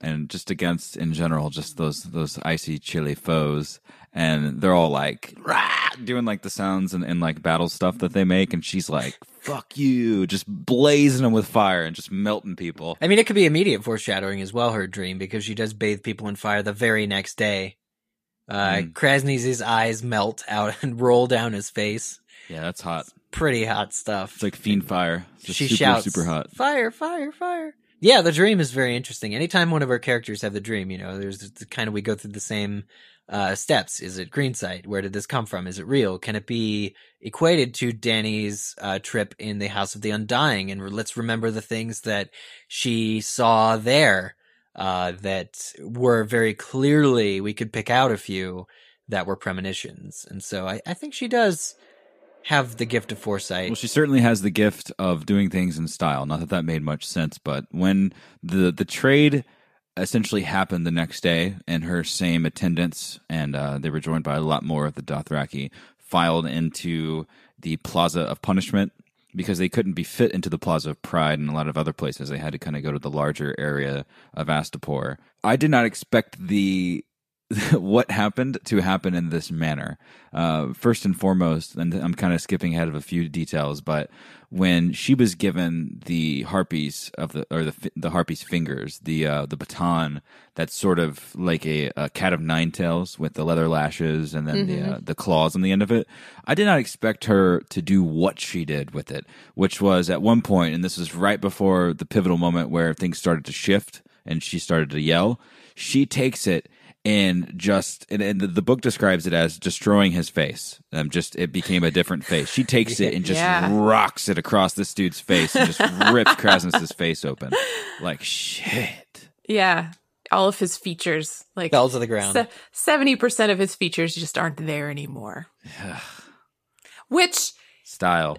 and just against in general, just those those icy, chilly foes, and they're all like "Rah!" doing like the sounds and, and like battle stuff that they make, and she's like, "Fuck you!" just blazing them with fire and just melting people. I mean, it could be immediate foreshadowing as well. Her dream because she does bathe people in fire the very next day. Uh, Mm. Kraznys' eyes melt out [laughs] and roll down his face. Yeah, that's hot. Pretty hot stuff. It's like fiend fire. It's she super, shouts, super hot. Fire, fire, fire. Yeah, the dream is very interesting. Anytime one of our characters have the dream, you know, there's the kind of we go through the same uh, steps. Is it green sight? Where did this come from? Is it real? Can it be equated to Danny's uh, trip in the House of the Undying? And let's remember the things that she saw there uh, that were very clearly we could pick out a few that were premonitions. And so I, I think she does have the gift of foresight. Well, she certainly has the gift of doing things in style. Not that that made much sense, but when the the trade essentially happened the next day, and her same attendants, and uh, they were joined by a lot more of the Dothraki, filed into the Plaza of Punishment because they couldn't be fit into the Plaza of Pride and a lot of other places. They had to kind of go to the larger area of Astapor. I did not expect the [laughs] what happened to happen in this manner. Uh, first and foremost, and I'm kind of skipping ahead of a few details, but when she was given the harpies of the or the the harpies fingers, the uh, the baton that's sort of like a, a cat of nine tails with the leather lashes and then the uh, the claws on the end of it. I did not expect her to do what she did with it, which was at one point, and this was right before the pivotal moment where things started to shift and she started to yell. She takes it and just and, and the, the book describes it as destroying his face. Um, just it became a different face. She takes it and just Yeah. rocks it across this dude's face and just [laughs] rips Kraznys' face open. Like shit. Yeah. All of his features, like fell to the ground. seventy percent of his features just aren't there anymore. [sighs] Which Style.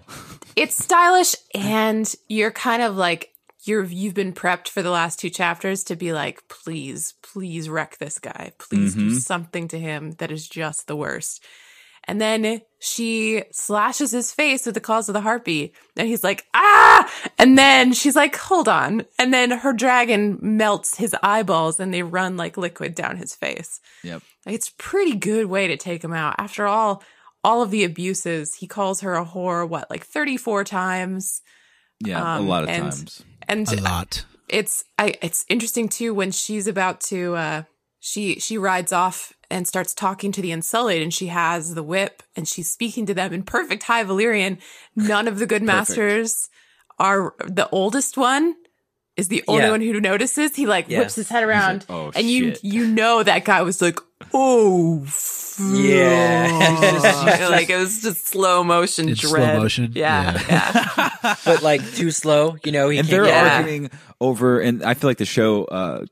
it's stylish, and you're kind of like you're you've been prepped for the last two chapters to be like, please, please wreck this guy. Please do Mhm. something to him that is just the worst. And then she slashes his face with the claws of the harpy, and he's like, ah! And then she's like, hold on. And then her dragon melts his eyeballs and they run like liquid down his face. Yep. It's a pretty good way to take him out. After all, all of the abuses, he calls her a whore, what, like 34 times? Yeah, a Um, lot of and- times. And A lot. It's I it's interesting too when she's about to uh she she rides off and starts talking to the Unsullied, and she has the whip, and she's speaking to them in perfect High Valyrian. None of the good masters are the oldest one. Is the only Yeah. one who notices. He like Yeah. whips his head around, "Oh, and you shit." you know that guy was like, oh, Yeah. [laughs] like it was just slow motion It's slow motion? Yeah, Yeah. yeah. [laughs] but like too slow. You know, he and can't they're Yeah. arguing over and i feel like the show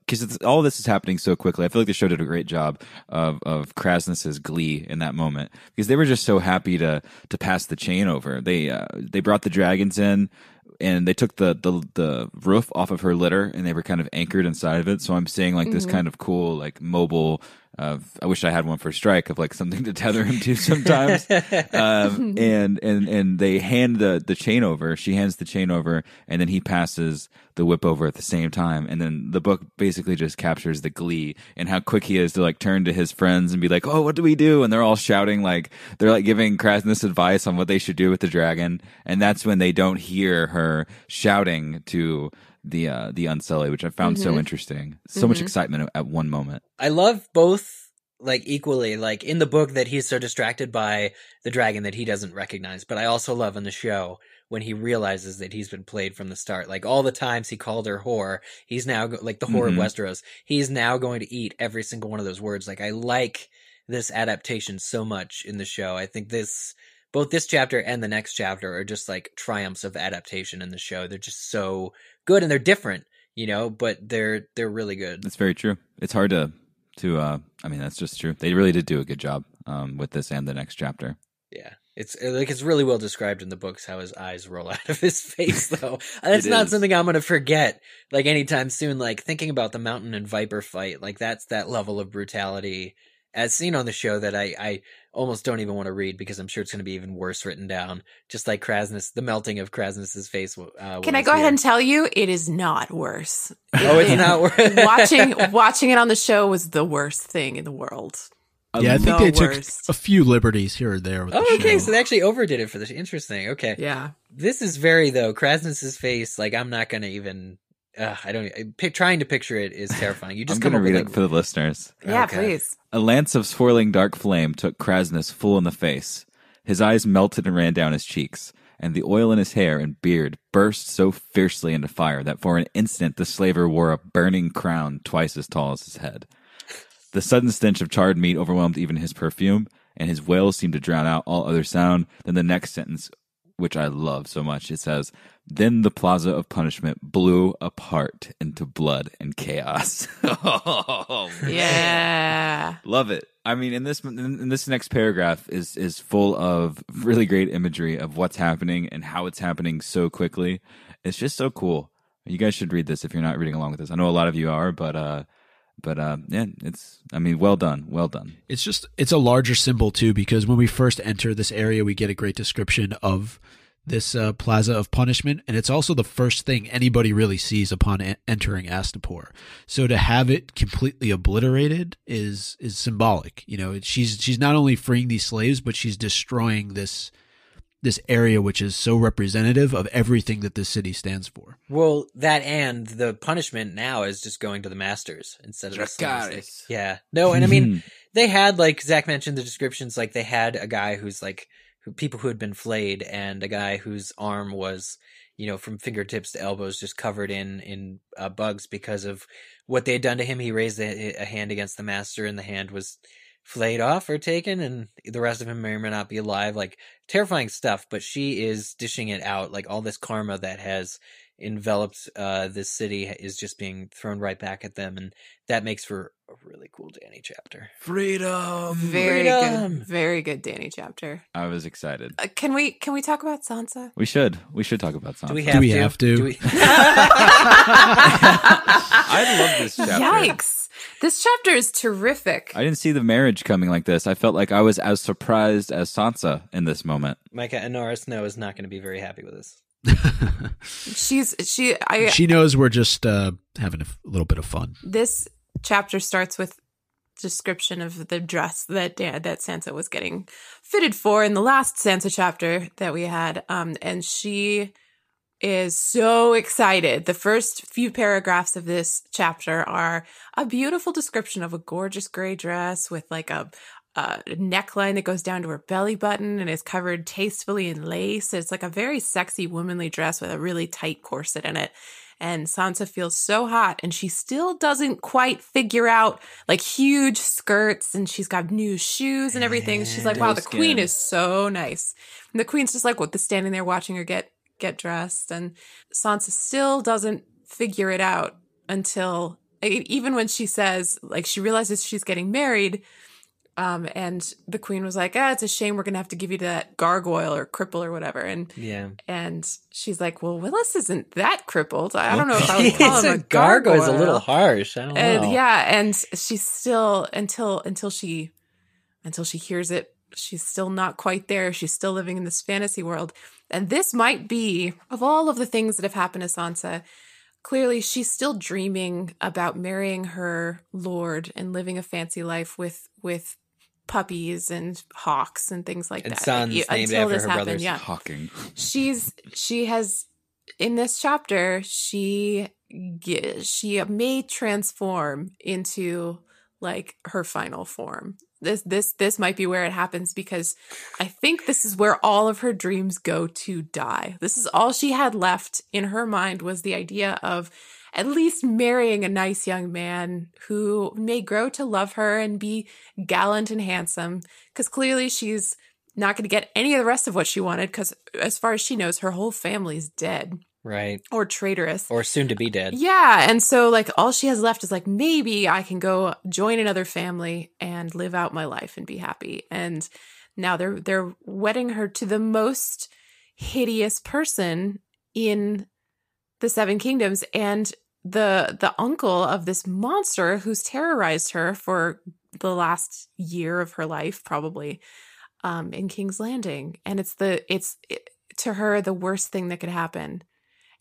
because all this is happening so quickly i feel like the show did a great job of of Kraznys's glee in that moment because they were just so happy to to pass the chain over they uh, they brought the dragons in and they took the, the the roof off of her litter and they were kind of anchored inside of it so i'm seeing like this kind of cool like mobile uh, I wish I had one for strike of like something to tether him to sometimes. [laughs] um, and and and they hand the the chain over. She hands the chain over, and then he passes the whip over at the same time. And then the book basically just captures the glee and how quick he is to like turn to his friends and be like, "Oh, what do we do?" And they're all shouting like they're like giving Kraznys advice on what they should do with the dragon. And that's when they don't hear her shouting to the uh the Unsullied, which I found so interesting. So much excitement at- at one moment. I love both like equally like in the book that he's so distracted by the dragon that he doesn't recognize but i also love in the show when he realizes that he's been played from the start like all the times he called her whore he's now like the whore Mhm. of westeros he's now going to eat every single one of those words like i like this adaptation so much in the show i think this both this chapter and the next chapter are just like triumphs of adaptation in the show they're just so good and they're different you know but they're they're really good That's very true. It's hard to to uh I mean that's just true. They really did do a good job um with this and the next chapter. Yeah, it's like it's really well described in the books how his eyes roll [laughs] out of his face, [laughs] though. That's not is. something I'm gonna forget. Like anytime soon. Like thinking about the Mountain and Viper fight, like that's that level of brutality as seen on the show that I I almost don't even want to read because I'm sure it's gonna be even worse written down. Just like Kraznys, the melting of Kraznys's face. Uh, Can I go ahead and tell you, it is not worse. [laughs] Oh, it's It- not [laughs] worse. watching [laughs] watching it on the show was the worst thing in the world. Yeah, I think The they took a few liberties here or there with Oh, the okay. show. So they actually overdid it for this. Interesting. Okay. Yeah. This is very though. Kraznys's face. Like I'm not gonna even. Uh, I don't. I, pic- trying to picture it is terrifying. You [laughs] just I'm come gonna up with read like it for the listeners. Yeah, Okay. please. A lance of swirling dark flame took Kraznys full in the face. His eyes melted and ran down his cheeks, and the oil in his hair and beard burst so fiercely into fire that for an instant the slaver wore a burning crown twice as tall as his head. The sudden stench of charred meat overwhelmed even his perfume, and his wails seemed to drown out all other sound. Then the next sentence, which I love so much, it says, Then the plaza of punishment blew apart into blood and chaos. [laughs] oh. Yeah. Love it. I mean, in this in in this next paragraph is is full of really great imagery of what's happening and how it's happening so quickly. It's just so cool. You guys should read this if you're not reading along with this. I know a lot of you are, but uh, but uh, yeah, it's. I mean, well done, well done. It's just it's a larger symbol too because when we first enter this area, we get a great description of this uh, plaza of punishment, and it's also the first thing anybody really sees upon e- entering Astapor. So to have it completely obliterated is is symbolic. You know, she's she's not only freeing these slaves, but she's destroying this this area which is so representative of everything that this city stands for. Well, that and the punishment now is just going to the masters instead of the slaves. Yeah. No, and I mean [laughs] they had like Zach mentioned the descriptions. Like they had a guy who's like people who had been flayed, and a guy whose arm was you know from fingertips to elbows just covered in in uh, bugs because of what they had done to him. He raised a, a hand against the master, and the hand was flayed off or taken, and the rest of him may or may not be alive. Like terrifying stuff. But she is dishing it out. Like all this karma that has enveloped uh this city is just being thrown right back at them and that makes for a really cool Danny chapter. freedom. Very Freedom. good. Very good Danny chapter. I was excited. Uh, can we can we talk about Sansa? We should. We should talk about Sansa. Do we have we to? have to? Do we- [laughs] [laughs] I love this chapter. Yikes. This chapter is terrific. I didn't see the marriage coming like this. I felt like I was as surprised as Sansa in this moment. Micah Anoris Snow is not going to be very happy with us. [laughs] She's she I she knows we're just uh, having a f- little bit of fun. this chapter starts with description of the dress that Dan, that Sansa was getting fitted for in the last Sansa chapter that we had um and she is so excited. The first few paragraphs of this chapter are a beautiful description of a gorgeous gray dress with like a, a neckline that goes down to her belly button and is covered tastefully in lace. It's like a very sexy womanly dress with a really tight corset in it. And Sansa feels so hot and she still doesn't quite figure out like huge skirts and she's got new shoes and everything. She's like, wow, the queen is so nice. And the queen's just like, what, the standing there watching her get get dressed. And Sansa still doesn't figure it out until even when she says, like, she realizes she's getting married. Um, and the queen was like, ah, it's a shame we're gonna have to give you that gargoyle or cripple or whatever. And Yeah. and she's like, well, Willas isn't that crippled. I don't know if I would call [laughs] It's him a a gargoyle is a little harsh. I don't And know. yeah, and she's still until until she until she hears it, she's still not quite there. She's still living in this fantasy world. And this might be of all of the things that have happened to Sansa, clearly she's still dreaming about marrying her lord and living a fancy life with with puppies and hawks and things like And that. sons You- named until after this her happened, brothers. Yeah Hawking. she's she has in this chapter she she may transform into like her final form this this this might be where it happens because i think this is where all of her dreams go to die this is all she had left in her mind was the idea of at least marrying a nice young man who may grow to love her and be gallant and handsome because clearly she's not going to get any of the rest of what she wanted because as far as she knows her whole family's dead Right. or traitorous Or soon to be dead. yeah and so like all she has left is like maybe i can go join another family and live out my life and be happy and now they're they're wedding her to the most hideous person in the seven kingdoms and the the uncle of this monster who's terrorized her for the last year of her life probably um in king's landing. And it's the it's it, to her the worst thing that could happen.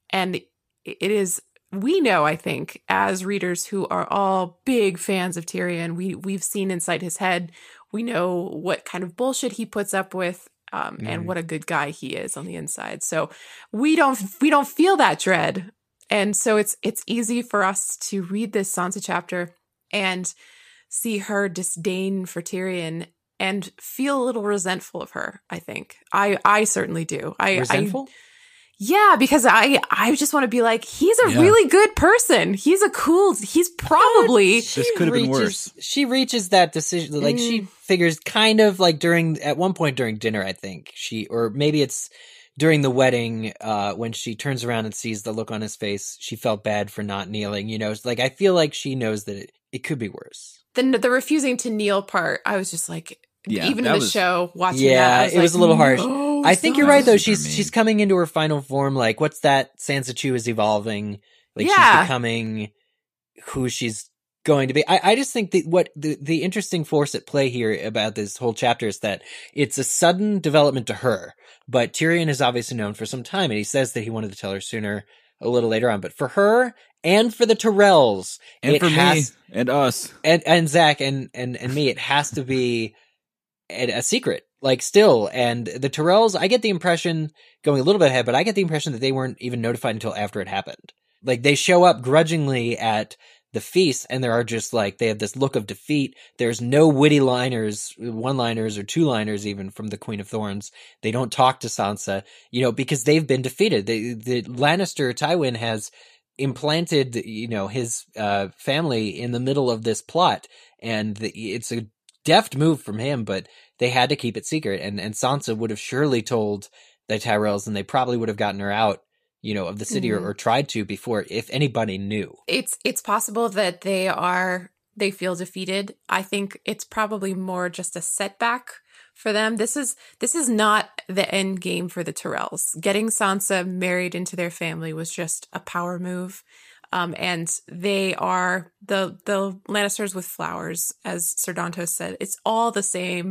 And it is we know i think as readers who are all big fans of tyrion we we've seen inside his head. We know what kind of bullshit he puts up with um, Mhm. and what a good guy he is on the inside. So we don't we don't feel that dread and so it's it's easy for us to read this sansa chapter and see her disdain for tyrion and feel a little resentful of her i think i i certainly do i I, Resentful? yeah, because I I just want to be like he's a Yeah. really good person. He's a cool. He's probably This could have been worse. She reaches that decision. Like she Mm. figures kind of like during at one point during dinner, I think she or maybe it's during the wedding uh when she turns around and sees the look on his face. She felt bad for not kneeling. You know, it's like I feel like she knows that it, it could be worse. the the refusing to kneel part. I was just like, Yeah, even in the was- show watching. Yeah, that, I it was a little harsh. "No, I think you're right though. She's mean. she's coming into her final form. Like, what's that? Sansa Chu is evolving. Like Yeah. she's becoming who she's going to be. I, I just think that what the the interesting force at play here about this whole chapter is that it's a sudden development to her. But Tyrion is obviously known for some time, and he says that he wanted to tell her sooner, a little later on. But for her and for the Tyrells, And it for has, me and us. and and Zach and and and me, it has to be a, a secret, like still. And the Tyrells, I get the impression going a little bit ahead, but I get the impression that they weren't even notified until after it happened. Like they show up grudgingly at the feast, and there are just like they have this look of defeat. There's no witty liners, one liners, or two liners even from the Queen of Thorns. They don't talk to Sansa, you know, because they've been defeated. The Lannister Tywin has implanted you know his uh family in the middle of this plot and the, it's a deft move from him but they had to keep it secret and and Sansa would have surely told the Tyrells and they probably would have gotten her out you know of the city Mhm. or, or tried to before if anybody knew it's it's possible that they are they feel defeated. I think it's probably more just a setback for them. This is this is not the end game for the Tyrells. Getting Sansa married into their family was just a power move. Um, and they are the the Lannisters with flowers, as Sir Dontos said. It's all the same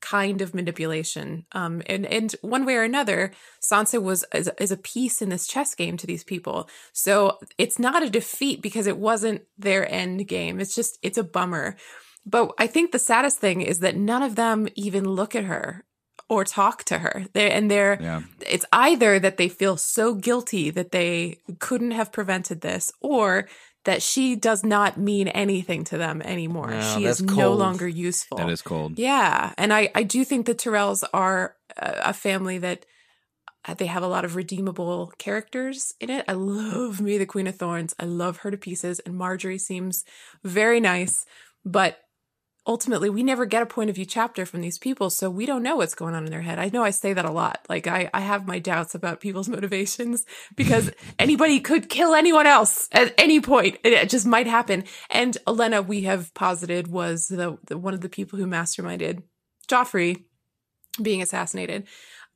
kind of manipulation. Um, and and one way or another, Sansa was is, is a piece in this chess game to these people. So it's not a defeat because it wasn't their end game. It's just it's a bummer. But I think the saddest thing is that none of them even look at her or talk to her. They and they're Yeah. it's either that they feel so guilty that they couldn't have prevented this or that she does not mean anything to them anymore. No, she is that's no longer useful. That is cold. Yeah, and I I do think the Tyrells are a, a family that uh, they have a lot of redeemable characters in it. I love me the Queen of Thorns. I love her to pieces, and Margaery seems very nice, but ultimately we never get a point of view chapter from these people so we don't know what's going on in their head. I know i say that a lot. Like i, I have my doubts about people's [laughs] motivations because anybody could kill anyone else at any point. It, just might happen. And Olenna we have posited was the, the one of the people who masterminded joffrey being assassinated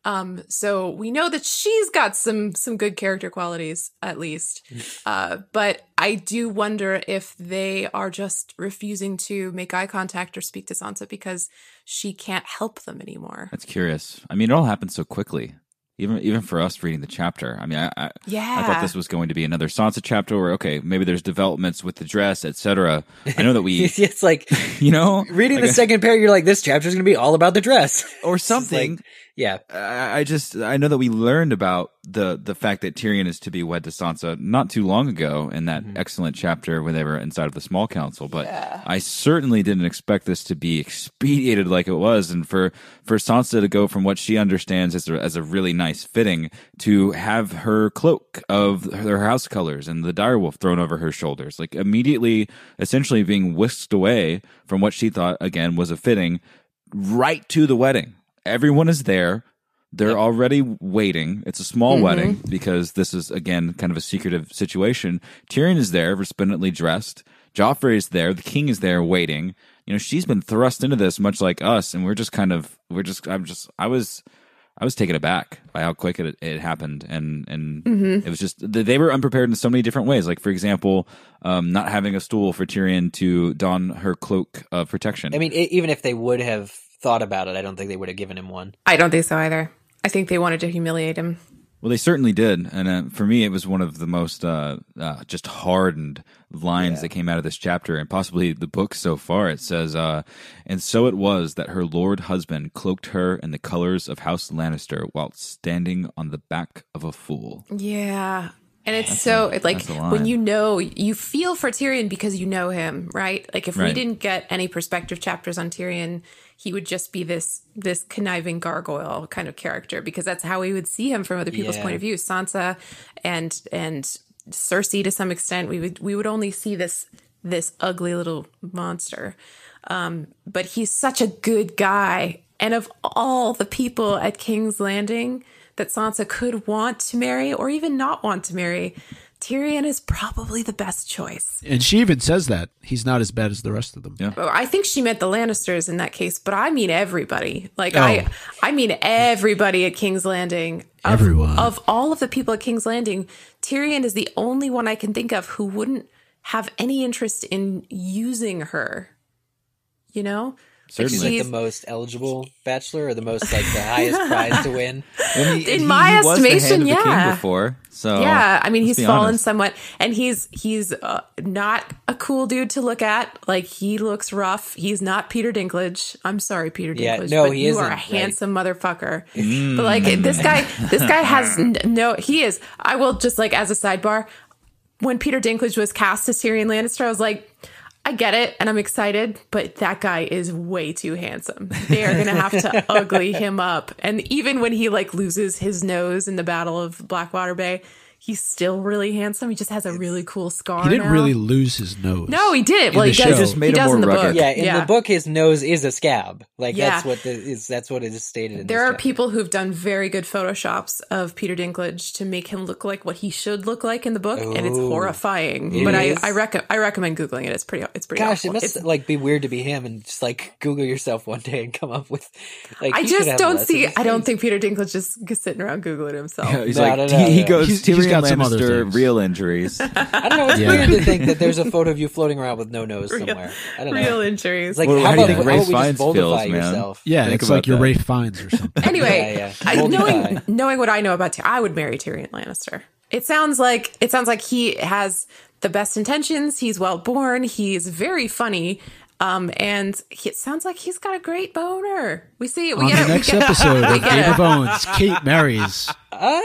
um so we know that she's got some some good character qualities at least uh but i do wonder if they are just refusing to make eye contact or speak to sansa because she can't help them anymore That's curious. I mean, it all happened so quickly. Even even for us reading the chapter. I mean, I, I, yeah I thought this was going to be another Sansa chapter where okay, maybe there's developments with the dress, etc. I know that we, [laughs] it's like [laughs] you know, reading like the second pair, you're like, this chapter's going to be all about the dress. [laughs] or It's like- something. Yeah. I, I just I know that we learned about the the fact that Tyrion is to be wed to Sansa not too long ago in that mm-hmm. excellent chapter when they were inside of the small council. But I certainly didn't expect this to be expedited like it was, and for for Sansa to go from what she understands as a, as a really nice fitting to have her cloak of her house colors and the direwolf thrown over her shoulders, like immediately, essentially being whisked away from what she thought again was a fitting, right to the wedding. Everyone is there. They're already waiting. It's a small wedding because this is again kind of a secretive situation. Tyrion is there, resplendently dressed. Joffrey is there. The king is there, waiting. You know, she's been thrust into this, much like us, and we're just kind of, we're just, I'm just, I was, I was taken aback by how quick it, it happened, and and it was just they were unprepared in so many different ways. Like for example, um, not having a stool for Tyrion to don her cloak of protection. I mean, even if they would have thought about it, I don't think they would have given him one. i don't think so either i think they wanted to humiliate him Well, they certainly did, and uh, for me, it was one of the most uh, uh, just hardened lines that came out of this chapter, and possibly the book so far. It says, uh, "And so it was that her lord husband cloaked her in the colors of House Lannister, while standing on the back of a fool." Yeah. And it's so it, like that's a line. when you know you feel for Tyrion because you know him, right? Like if we didn't get any perspective chapters on Tyrion, he would just be this this conniving gargoyle kind of character because that's how we would see him from other people's Yeah. point of view. Sansa and and Cersei to some extent, we would we would only see this this ugly little monster. Um, but he's such a good guy. And of all the people at King's Landing that Sansa could want to marry or even not want to marry, Tyrion is probably the best choice. And she even says that he's not as bad as the rest of them. Yeah. Well, I think she meant the Lannisters in that case, but I mean everybody. Like Oh. I I mean everybody at King's Landing. Of, Everyone. Of all of the people at King's Landing, Tyrion is the only one I can think of who wouldn't have any interest in using her. You know? Like, She's Certainly. like the most eligible bachelor or the most like the [laughs] highest prize to win. And he- In he- my he was the hand estimation, of the king yeah. before, so yeah i mean he's fallen honest. somewhat and he's he's uh, not a cool dude to look at like he looks rough he's not peter dinklage i'm sorry peter Yeah, dinklage no, but he you isn't, are a right. handsome motherfucker Mm. but like this guy this guy has [laughs] n- no he is i will just like as a sidebar when peter dinklage was cast as tyrion lannister i was like I get it and I'm excited, but that guy is way too handsome. They are going to have to [laughs] ugly him up. And even when he like loses his nose in the Battle of Blackwater Bay, he's still really handsome. He just has a really cool scar. He didn't now. really lose his nose. No, he didn't. Well, he does. Just made he does more in the rugged. book. Yeah, in the book, his nose is a scab. Like Yeah. that's what the is. That's what it is stated. In There this are chapter. people who've done very good photoshops of Peter Dinklage to make him look like what he should look like in the book, and it's horrifying. It but I is? I, rec- I recommend googling it. It's pretty. It's pretty. Gosh, it must It's- like be weird to be him and just like Google yourself one day and come up with. Like I just don't see. I don't think Peter Dinklage is just sitting around googling himself. Yeah, he's No, like no, no, he, he goes He's- he's Tyrion got some other Lannister, things. real injuries. [laughs] I don't know. It's Yeah. weird to think that there's a photo of you floating around with no nose [laughs] Real- somewhere. I don't know. Real injuries. It's like Well, how, how do you about, think how Ray about we just Fiennes Voldify feels, man? yourself? Yeah, Think it's like you're that. Ray Fiennes or something. [laughs] Anyway, Yeah, yeah. I, knowing knowing what I know about Tyrion, I would marry Tyrion Lannister. It sounds like it sounds like he has the best intentions. He's well born. He's very funny, Um, and he, it sounds like he's got a great boner. We see it. we On get the a- next we get episode [laughs] we of Game of Owns, Kate marries. Uh,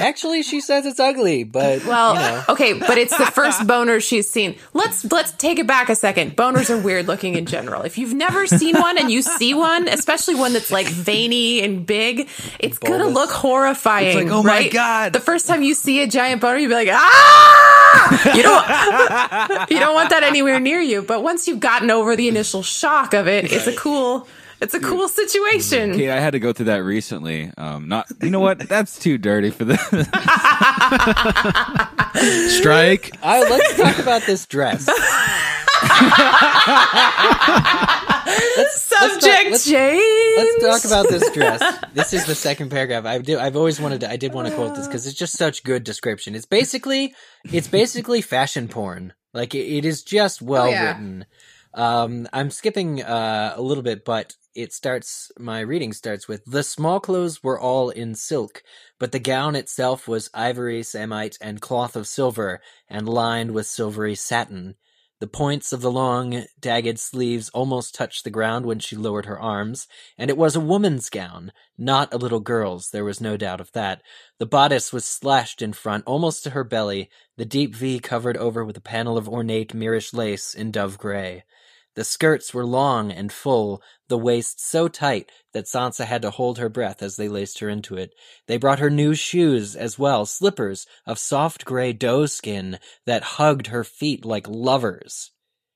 actually, she says it's ugly, but Well, you know. okay, but it's the first boner she's seen. Let's let's take it back a second. Boners are weird looking in general. If you've never seen one and you see one, especially one that's like veiny and big, it's gonna look horrifying. It's like, oh my? God. The first time you see a giant boner, you'd be like, ah! You don't [laughs] you don't want that anywhere near you. But once you've gotten over the initial shock of it, it's a cool it's a cool situation. Kate, I had to go through that recently. Um, not, you know what? That's too dirty for this. [laughs] Strike. Uh, let's talk about this dress. [laughs] Subject let's- James. Let's talk about this dress. This is the second paragraph. I do. I've always wanted to. I did want to quote this because it's just such good description. It's basically, it's basically fashion porn. Like it, it is just well yeah. written. Um, I'm skipping uh, a little bit, but it starts. My reading starts with the small clothes were all in silk, but the gown itself was ivory, samite, and cloth of silver, and lined with silvery satin. The points of the long, dagged sleeves almost touched the ground when she lowered her arms, and it was a woman's gown, not a little girl's, there was no doubt of that. The bodice was slashed in front, almost to her belly, the deep V covered over with a panel of ornate Myrish lace in dove gray. The skirts were long and full, the waist so tight that Sansa had to hold her breath as they laced her into it. They brought her new shoes as well, slippers of soft gray doe skin that hugged her feet like lovers.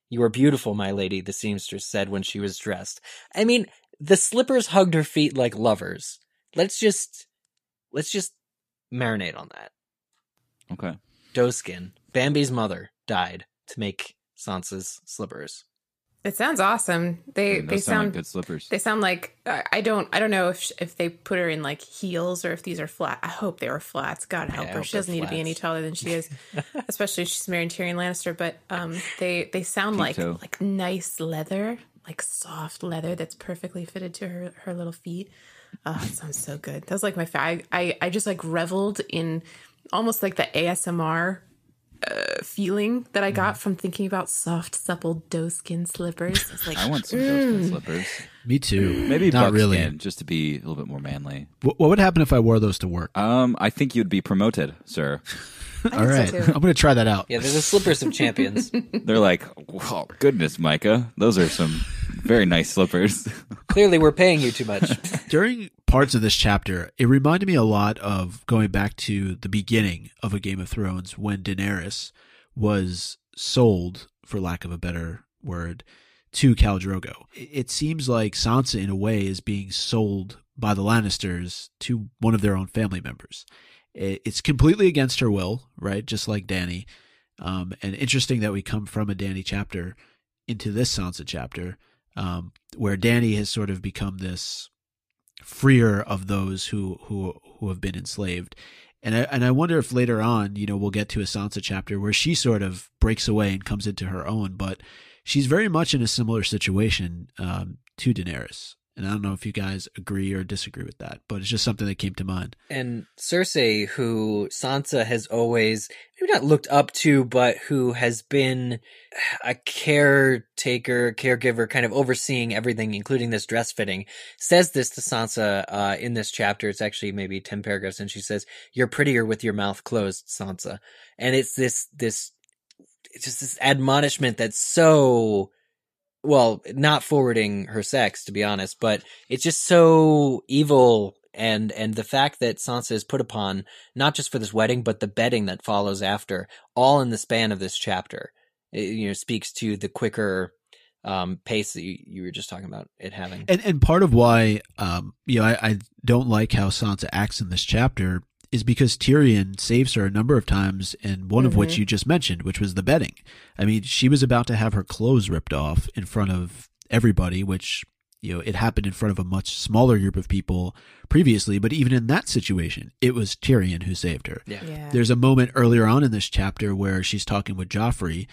You are beautiful, my lady, the seamstress said when she was dressed. I mean, the slippers hugged her feet like lovers. Let's just, let's just marinate on that. okay. Doe skin. Bambi's mother died to make Sansa's slippers. It sounds awesome. They they sound sound like good slippers. they sound like I I don't I don't know if if they put her in like heels or if these are flat. I hope they were flats. God help I her. She doesn't need to be any taller than she is, [laughs] especially if she's marrying Tyrion Lannister. But um, they they sound like like nice leather, like soft leather that's perfectly fitted to her her little feet. Oh, it sounds so good. That was like my fa- I, I I just like reveled in almost like the ASMR uh, feeling that I Mm. got from thinking about soft, supple doe skin slippers. It's like I want some mm. doeskin slippers. Me too. Maybe not buckskin, really. just to be a little bit more manly. What, what would happen if I wore those to work? Um, I think you'd be promoted, sir. [laughs] All right, too. I'm going to try that out. Yeah, there's the slippers of champions. [laughs] They're like, oh, goodness, Micah, those are some very nice slippers. [laughs] Clearly, we're paying you too much. [laughs] During parts of this chapter, it reminded me a lot of going back to the beginning of a Game of Thrones when Daenerys was sold, for lack of a better word, to Khal Drogo. It seems like Sansa, in a way, is being sold by the Lannisters to one of their own family members. It's completely against her will, right? Just like Danny. Um, and interesting that we come from a Danny chapter into this Sansa chapter, um, where Danny has sort of become this freer of those who who who have been enslaved. And I and I wonder if later on, you know, we'll get to a Sansa chapter where she sort of breaks away and comes into her own, but she's very much in a similar situation um, to Daenerys. And I don't know if you guys agree or disagree with that, but it's just something that came to mind. and Cersei, who Sansa has always maybe not looked up to, but who has been a caretaker, caregiver, kind of overseeing everything, including this dress fitting, says this to Sansa uh, in this chapter. It's actually maybe ten paragraphs, and she says, "You're prettier with your mouth closed, Sansa." And it's this this it's just this admonishment that's so well, not forwarding her sex, to be honest, but it's just so evil and and the fact that Sansa is put upon not just for this wedding, but the bedding that follows after, all in the span of this chapter, it, you know, speaks to the quicker um, pace that you, you were just talking about it having. And and part of why um you know I, I don't like how Sansa acts in this chapter is because Tyrion saves her a number of times, and one of which mm-hmm. you just mentioned, which was the bedding. I mean, she was about to have her clothes ripped off in front of everybody, which you know it happened in front of a much smaller group of people previously. But even in that situation, it was Tyrion who saved her. yeah. yeah. There's a moment earlier on in this chapter where she's talking with Joffrey,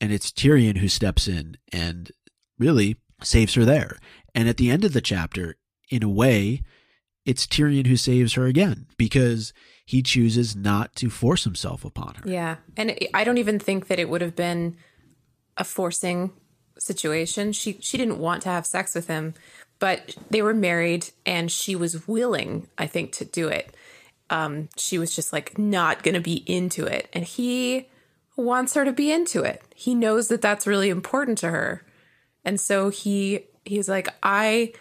and it's Tyrion who steps in and really saves her there. And at the end of the chapter, in a way, it's Tyrion who saves her again because he chooses not to force himself upon her. Yeah. And I don't even think that it would have been a forcing situation. She she didn't want to have sex with him, but they were married and she was willing, I think, to do it. Um, she was just like not going to be into it, and he wants her to be into it. He knows that that's really important to her, and so he he's like, I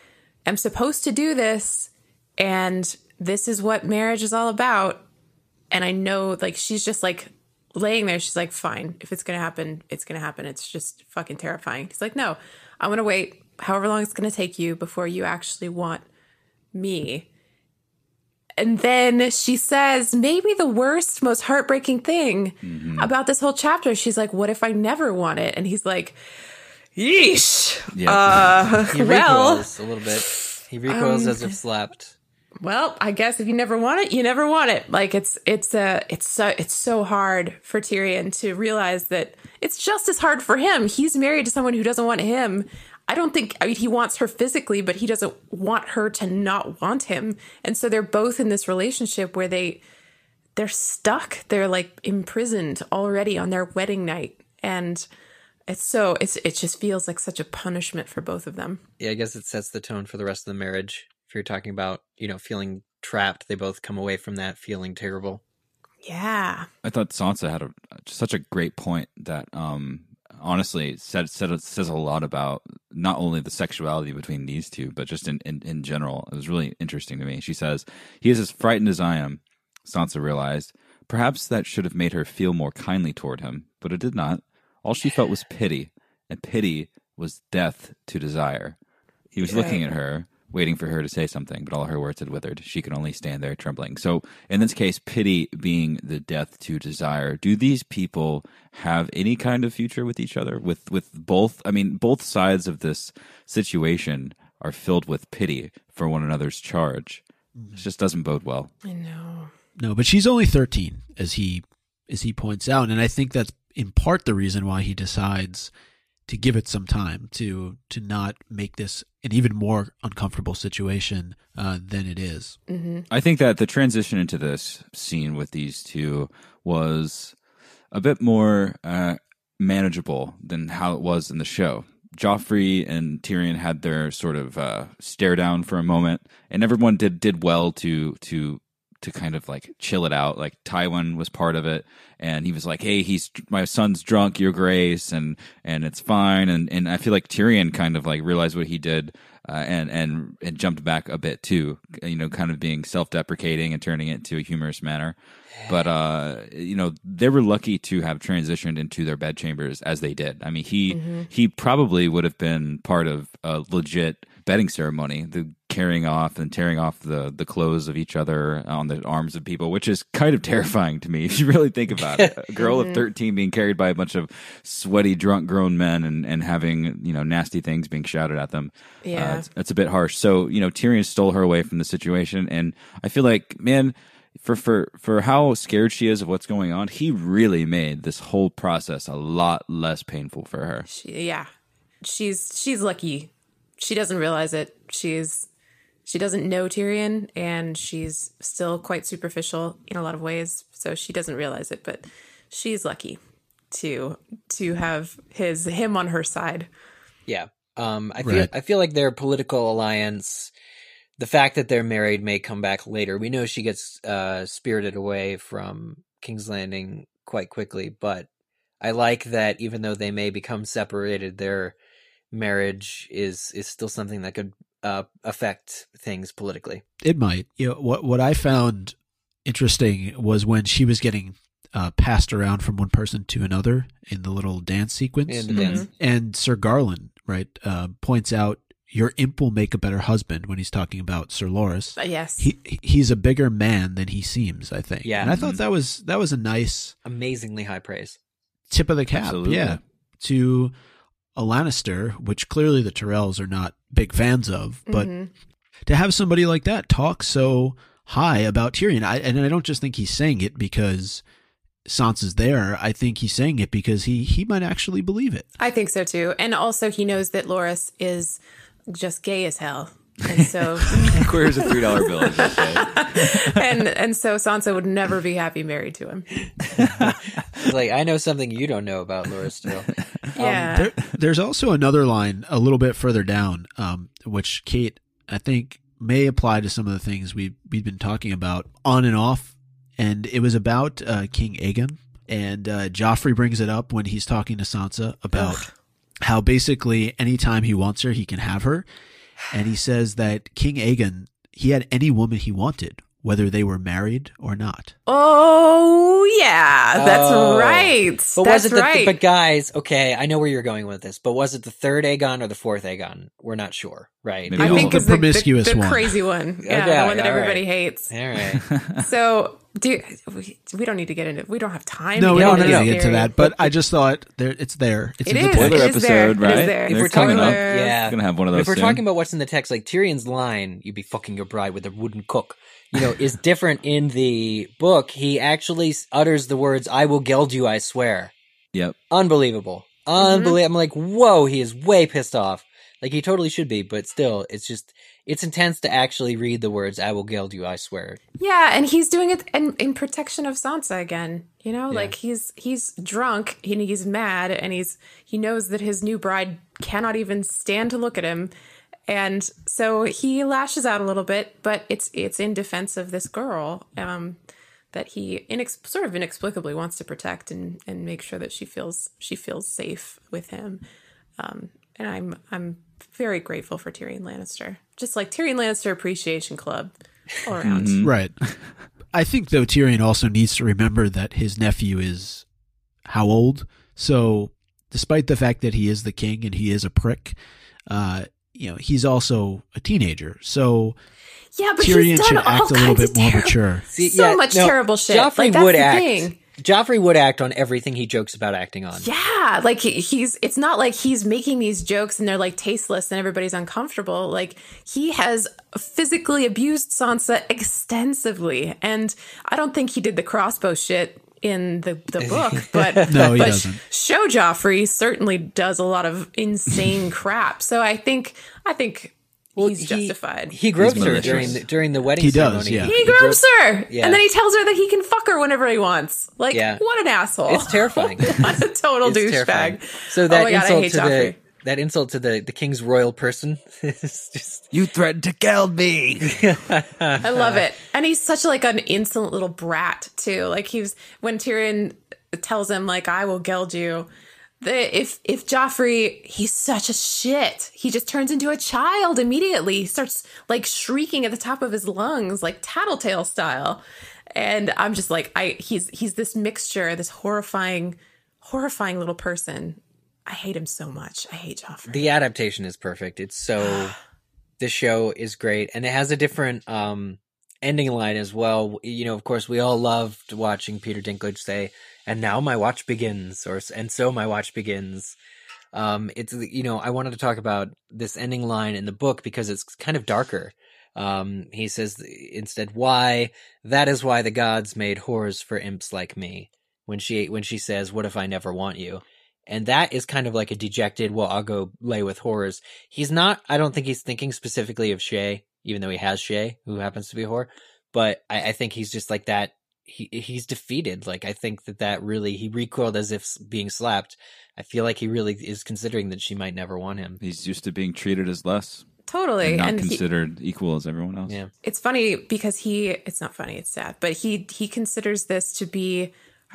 am supposed to do this, and this is what marriage is all about. And I know, like, she's just like laying there. She's like, fine, if it's gonna happen, it's gonna happen. It's just fucking terrifying. He's like, no, I'm gonna wait however long it's gonna take you before you actually want me. And then she says, maybe the worst, most heartbreaking thing about this whole chapter. She's like, what if I never want it? And he's like, yeesh. Yeah. Uh, [laughs] He well, recoils a little bit. He recoils Um, as if slapped. Well, I guess if you never want it, you never want it. Like it's it's uh it's so it's so hard for Tyrion to realize that it's just as hard for him. He's married to someone who doesn't want him. I don't think I mean he wants her physically, but he doesn't want her to not want him. And so they're both in this relationship where they they're stuck. They're like imprisoned already on their wedding night. And it's so it's it just feels like such a punishment for both of them. Yeah, I guess it sets the tone for the rest of the marriage. If you're talking about, you know, feeling trapped, they both come away from that feeling terrible. Yeah. I thought Sansa had a such a great point that um honestly said, said says a lot about not only the sexuality between these two, but just in, in, in general. It was really interesting to me. She says, He is as frightened as I am, Sansa realized. Perhaps that should have made her feel more kindly toward him, but it did not. All she felt was pity, and pity was death to desire. He was looking at her, waiting for her to say something, but all her words had withered. She could only stand there trembling. So, in this case, pity being the death to desire. Do these people have any kind of future with each other? With with both? I mean, both sides of this situation are filled with pity for one another's charge. Mm-hmm. It just doesn't bode well. I know. No, but she's only 13 as he as he points out and I think that's in part the reason why he decides to give it some time to to not make this an even more uncomfortable situation uh, than it is. I think that the transition into this scene with these two was a bit more uh, manageable than how it was in the show. Joffrey and Tyrion had their sort of uh, stare down for a moment, and everyone did did well to to to kind of like chill it out. Like Tywin was part of it, and he was like, "Hey, he's my son's drunk, Your Grace, and and it's fine." And and I feel like Tyrion kind of like realized what he did, uh, and and and jumped back a bit too. You know, kind of being self deprecating and turning it into a humorous manner. But uh, you know, they were lucky to have transitioned into their bedchambers as they did. I mean, he he probably would have been part of a legit bedding ceremony, the carrying off and tearing off the the clothes of each other on the arms of people, which is kind of [laughs] terrifying to me if you really think about it. A girl of [laughs] thirteen being carried by a bunch of sweaty, drunk, grown men and and having you know nasty things being shouted at them. Yeah. uh, it's, it's a bit harsh. So you know, Tyrion stole her away from the situation, and I feel like man. For, for for how scared she is of what's going on, he really made this whole process a lot less painful for her. She, yeah, she's she's lucky. She doesn't realize it. She's she doesn't know Tyrion, and she's still quite superficial in a lot of ways. So she doesn't realize it, but she's lucky to to have his him on her side. Yeah. Um, I feel Right. I feel like their political alliance, the fact that they're married may come back later. We know she gets uh, spirited away from King's Landing quite quickly, but I like that even though they may become separated, their marriage is is still something that could uh, affect things politically. It might. You know, what what I found interesting was when she was getting uh, passed around from one person to another in the little dance sequence, And the dance. and Sir Garlan right uh, points out your imp will make a better husband when he's talking about Sir Loras. But yes, He he's a bigger man than he seems. I think. Yeah. and I thought that was that was a nice Amazingly high praise. tip of the cap. Absolutely. Yeah, to a Lannister, which clearly the Tyrells are not big fans of, but Mhm. to have somebody like that talk so high about Tyrion, I, and I don't just think he's saying it because Sansa's there. I think he's saying it because he he might actually believe it. I think so too. And also, he knows that Loras is just gay as hell. And so [laughs] Where's a three dollar bill? as they say. and and so Sansa would never be happy married to him. [laughs] Like I know something you don't know about Loras Tyrell. [laughs] Yeah. There, there's also another line a little bit further down, um, which Kate, I think, may apply to some of the things we we've been talking about on and off, and it was about uh, King Aegon, and uh, Joffrey brings it up when he's talking to Sansa about how basically anytime he wants her, he can have her, and he says that King Aegon he had any woman he wanted, whether they were married or not. Oh yeah, that's Oh. right. But that's was it the right. but guys, okay, I know where you're going with this, but was it the third Aegon or the fourth Aegon? We're not sure, right? Maybe I think of is them. the, the- Promiscuous the, one. crazy one. [laughs] Yeah, Okay, the one that all right. everybody hates. All right. [laughs] So, do we, we don't need to get into. We don't have time. No, to we don't into need to get into that, but I just thought there it's there. It's It in the is. text. Spoiler It is there. episode, right? If They're we're talking coming about Spoilers. yeah, Gonna have one of those. if we're soon. talking about what's in the text, like Tyrion's line, "You'd be fucking your bride with a wooden cook," you know, is different in the book. He actually utters the words, "I will geld you, I swear." Yep. Unbelievable, unbelievable. Mm-hmm. I'm like, whoa, he is way pissed off. Like he totally should be, but still, it's just it's intense to actually read the words, "I will geld you, I swear." Yeah, and he's doing it in, in protection of Sansa again. You know, like he's he's drunk and he's mad and he's he knows that his new bride cannot even stand to look at him. And so he lashes out a little bit, but it's it's in defense of this girl um, that he inex- sort of inexplicably wants to protect and, and make sure that she feels she feels safe with him. Um, and I'm I'm very grateful for Tyrion Lannister, just like Tyrion Lannister Appreciation Club all [laughs] around. Mm-hmm. Right. I think though Tyrion also needs to remember that his nephew is how old? So despite the fact that he is the king and he is a prick, uh, you know, he's also a teenager. So Yeah, but Tyrion he's done should all act a little bit more terri- mature. [laughs] See, So yeah, much no, terrible shit. Joffrey Like, that's would the act. thing. Joffrey would act on everything he jokes about acting on. Yeah, like he- he's it's not like he's making these jokes and they're like tasteless and everybody's uncomfortable. Like he has physically abused Sansa extensively. And I don't think he did the crossbow shit in the, the [laughs] book, but No, he but doesn't. Show Joffrey certainly does a lot of insane [laughs] crap. So I think I think he's he- justified. He gropes her malicious. during the, during the wedding He does, yeah. He gropes her, Yeah. and then he tells her that he can fuck her whenever he wants. Like, Yeah. what an asshole! It's terrifying. [laughs] what a total douchebag. So oh that oh my God, I insult hate to Joffrey. the that insult to the the king's royal person is just You threatened to kill me. I love it. And he's such like an insolent little brat too. Like he's when Tyrion tells him like I will geld you. The, if if Joffrey, he's such a shit. He just turns into a child immediately. He starts like shrieking at the top of his lungs, like tattletale style. And I'm just like, I he's he's this mixture, this horrifying, horrifying little person. I hate him so much. I hate Joffrey. the adaptation is perfect. It's so [sighs] the show is great and it has a different um ending line as well. You know, of course, we all loved watching Peter Dinklage say, "And now my watch begins," or "And so my watch begins." Um, it's you know, I wanted to talk about this ending line in the book because it's kind of darker. Um, he says instead, "Why? That is why the gods made whores for imps like me." When she when she says, "What if I never want you?" And that is kind of like a dejected, well, I'll go lay with whores. He's not, I don't think he's thinking specifically of Shae, even though he has Shae, who happens to be a whore. But I, I think he's just like that. He he's defeated. Like I think that that really he recoiled as if being slapped. I feel like he really is considering that she might never want him. He's used to being treated as less, totally. and not and he, considered equal as everyone else. Yeah. it's funny because he it's not funny it's sad but he he considers this to be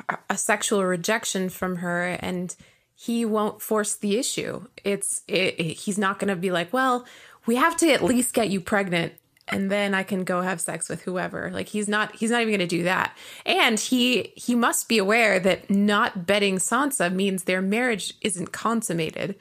a- a sexual rejection from her and he won't force the issue it's it, it- he's not going to be like well we have to at least get you pregnant and then i can go have sex with whoever like he's not he's not even going to do that and he he must be aware that not betting sansa means their marriage isn't consummated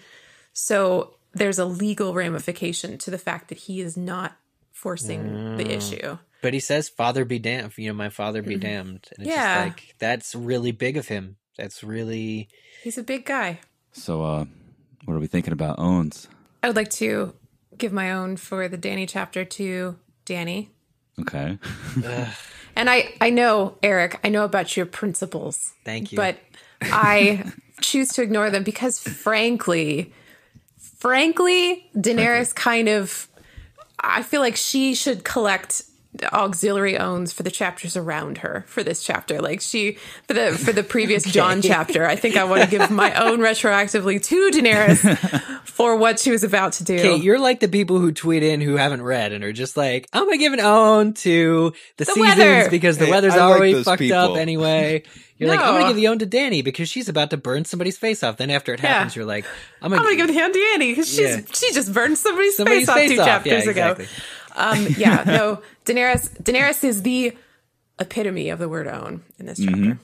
so there's a legal ramification to the fact that he is not forcing the issue. But he says, "Father be damned." You know, my father be damned. And it's Yeah. just like that's really big of him. That's really He's a big guy. So, uh, what are we thinking about Owens? I would like to give my own for the Danny chapter to Danny. Okay. And I, I know, Eric, I know about your principles, thank you. but I [laughs] choose to ignore them because, frankly, frankly, Daenerys kind of. I feel like she should collect auxiliary owns for the chapters around her for this chapter like she for the for the previous Jon chapter i think i want to give my [laughs] own retroactively to daenerys for what she was about to do Okay, you're like the people who tweet in who haven't read and are just like, I'm gonna give an own to the, seasons weather. because the Hey, weather's I already those fucked people. up anyway. You're like, I'm gonna give the own to Danny because she's about to burn somebody's face off. Then after it Yeah. happens, you're like, I'm i'm gonna, gonna give the own to annie because she's Yeah. she just burned somebody's, somebody's face off two off. chapters yeah, ago exactly. Um yeah [laughs] no daenerys daenerys is the epitome of the word own in this chapter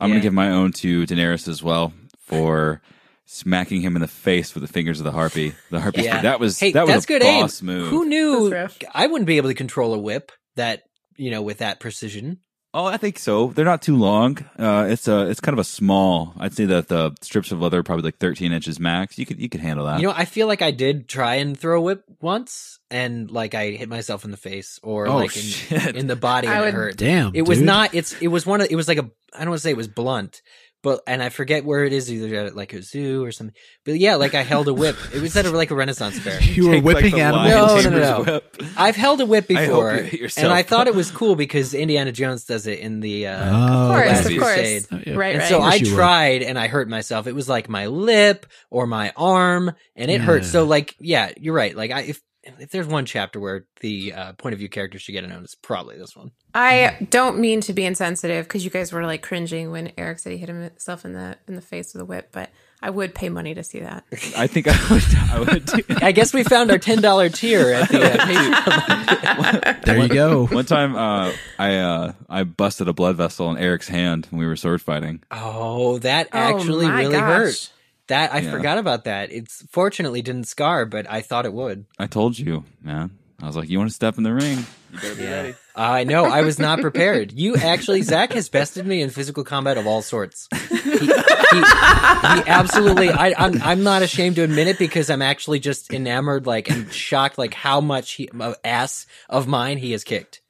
I'm Yeah. gonna give my own to Daenerys as well for smacking him in the face with the fingers of the harpy. The harpy. Yeah. That was Hey, that was that's a good boss aim. move. Who knew? I wouldn't be able to control a whip that you know with that precision. Oh, I think so. They're not too long. Uh, it's a it's kind of a small. I'd say that the strips of leather are probably like 13 inches max. You could you could handle that. You know, I feel like I did try and throw a whip once, and like I hit myself in the face or Oh, like in, in the body, I and it hurt. Damn. It was dude. not. It's. It was one of. It was like a. I don't want to say it was blunt, but and I forget where it is. Either at like a zoo or something. But yeah, like I held a whip. It was at a, like a Renaissance fair. [laughs] You were Take, like, whipping animals. No, no, no, no. whip. I've held a whip I hope before, you and I thought it was cool because Indiana Jones does it in the. Uh, Oh, of course of course Oh, yeah. right And right so I course you would. tried and I hurt myself. It was like my lip or my arm and it hurt. So like, yeah, you're right. Like I, if, if there's one chapter where the uh, point of view characters should get a note, it's probably this one. I don't mean to be insensitive because you guys were like cringing when Eric said he hit himself in the in the face with a whip, but I would pay money to see that. [laughs] I think I would. I would. [laughs] I guess we found our ten dollar tier at the uh, [laughs] Patreon. There you go. One time, uh, I uh, I busted a blood vessel in Eric's hand when we were sword fighting. Oh, that Oh actually my really gosh. hurt. That I Yeah. forgot about that. It's fortunately didn't scar, but I thought it would. I told you, man. I was like, "You want to step in the ring? You better be ready." I know. I was not [laughs] prepared. You actually, Zach has bested me in physical combat of all sorts. [laughs] He, he, he absolutely. I, I'm. I'm not ashamed to admit it because I'm actually just enamored, like, and shocked, like how much he of ass of mine he has kicked.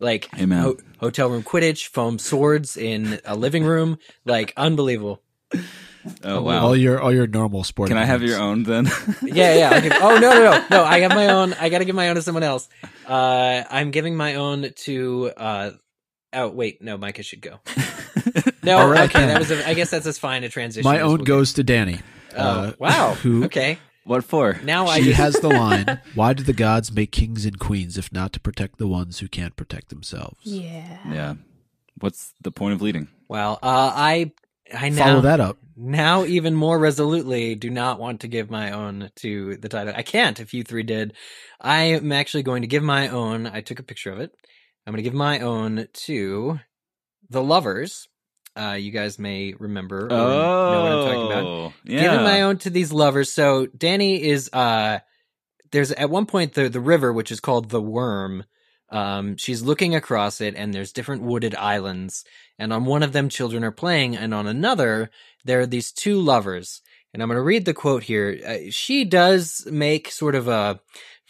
Like Hey, ho- hotel room Quidditch, foam swords in a living room, like unbelievable. Oh wow! All your all your normal sport. Can I have moves. your own then? [laughs] Yeah, yeah. Give, oh no, no, no, no! I have my own. I got to give my own to someone else. Uh, I'm giving my own to. Uh, oh wait, no, Micah should go. [laughs] No, All right, okay, then. that was. A, I guess that's as fine a transition. My as own we'll goes to Danny. get. Oh uh, wow! who- Okay, what for? now I She has the line, [laughs] "Why do the gods make kings and queens if not to protect the ones who can't protect themselves?" Yeah. Yeah. What's the point of leading? Well, uh, I I now Follow that up. Now even more resolutely do not want to give my own to the title. I can't if you three did. I am actually going to give my own. I took a picture of it. I'm going to give my own to the lovers. Uh, you guys may remember or know what I'm talking about. Oh, yeah. Giving my own to these lovers. So Danny is uh there's at one point the the river which is called the Worm. Um she's looking across it and there's different wooded islands and on one of them children are playing and on another there are these two lovers. And I'm going to read the quote here. Uh, she does make sort of a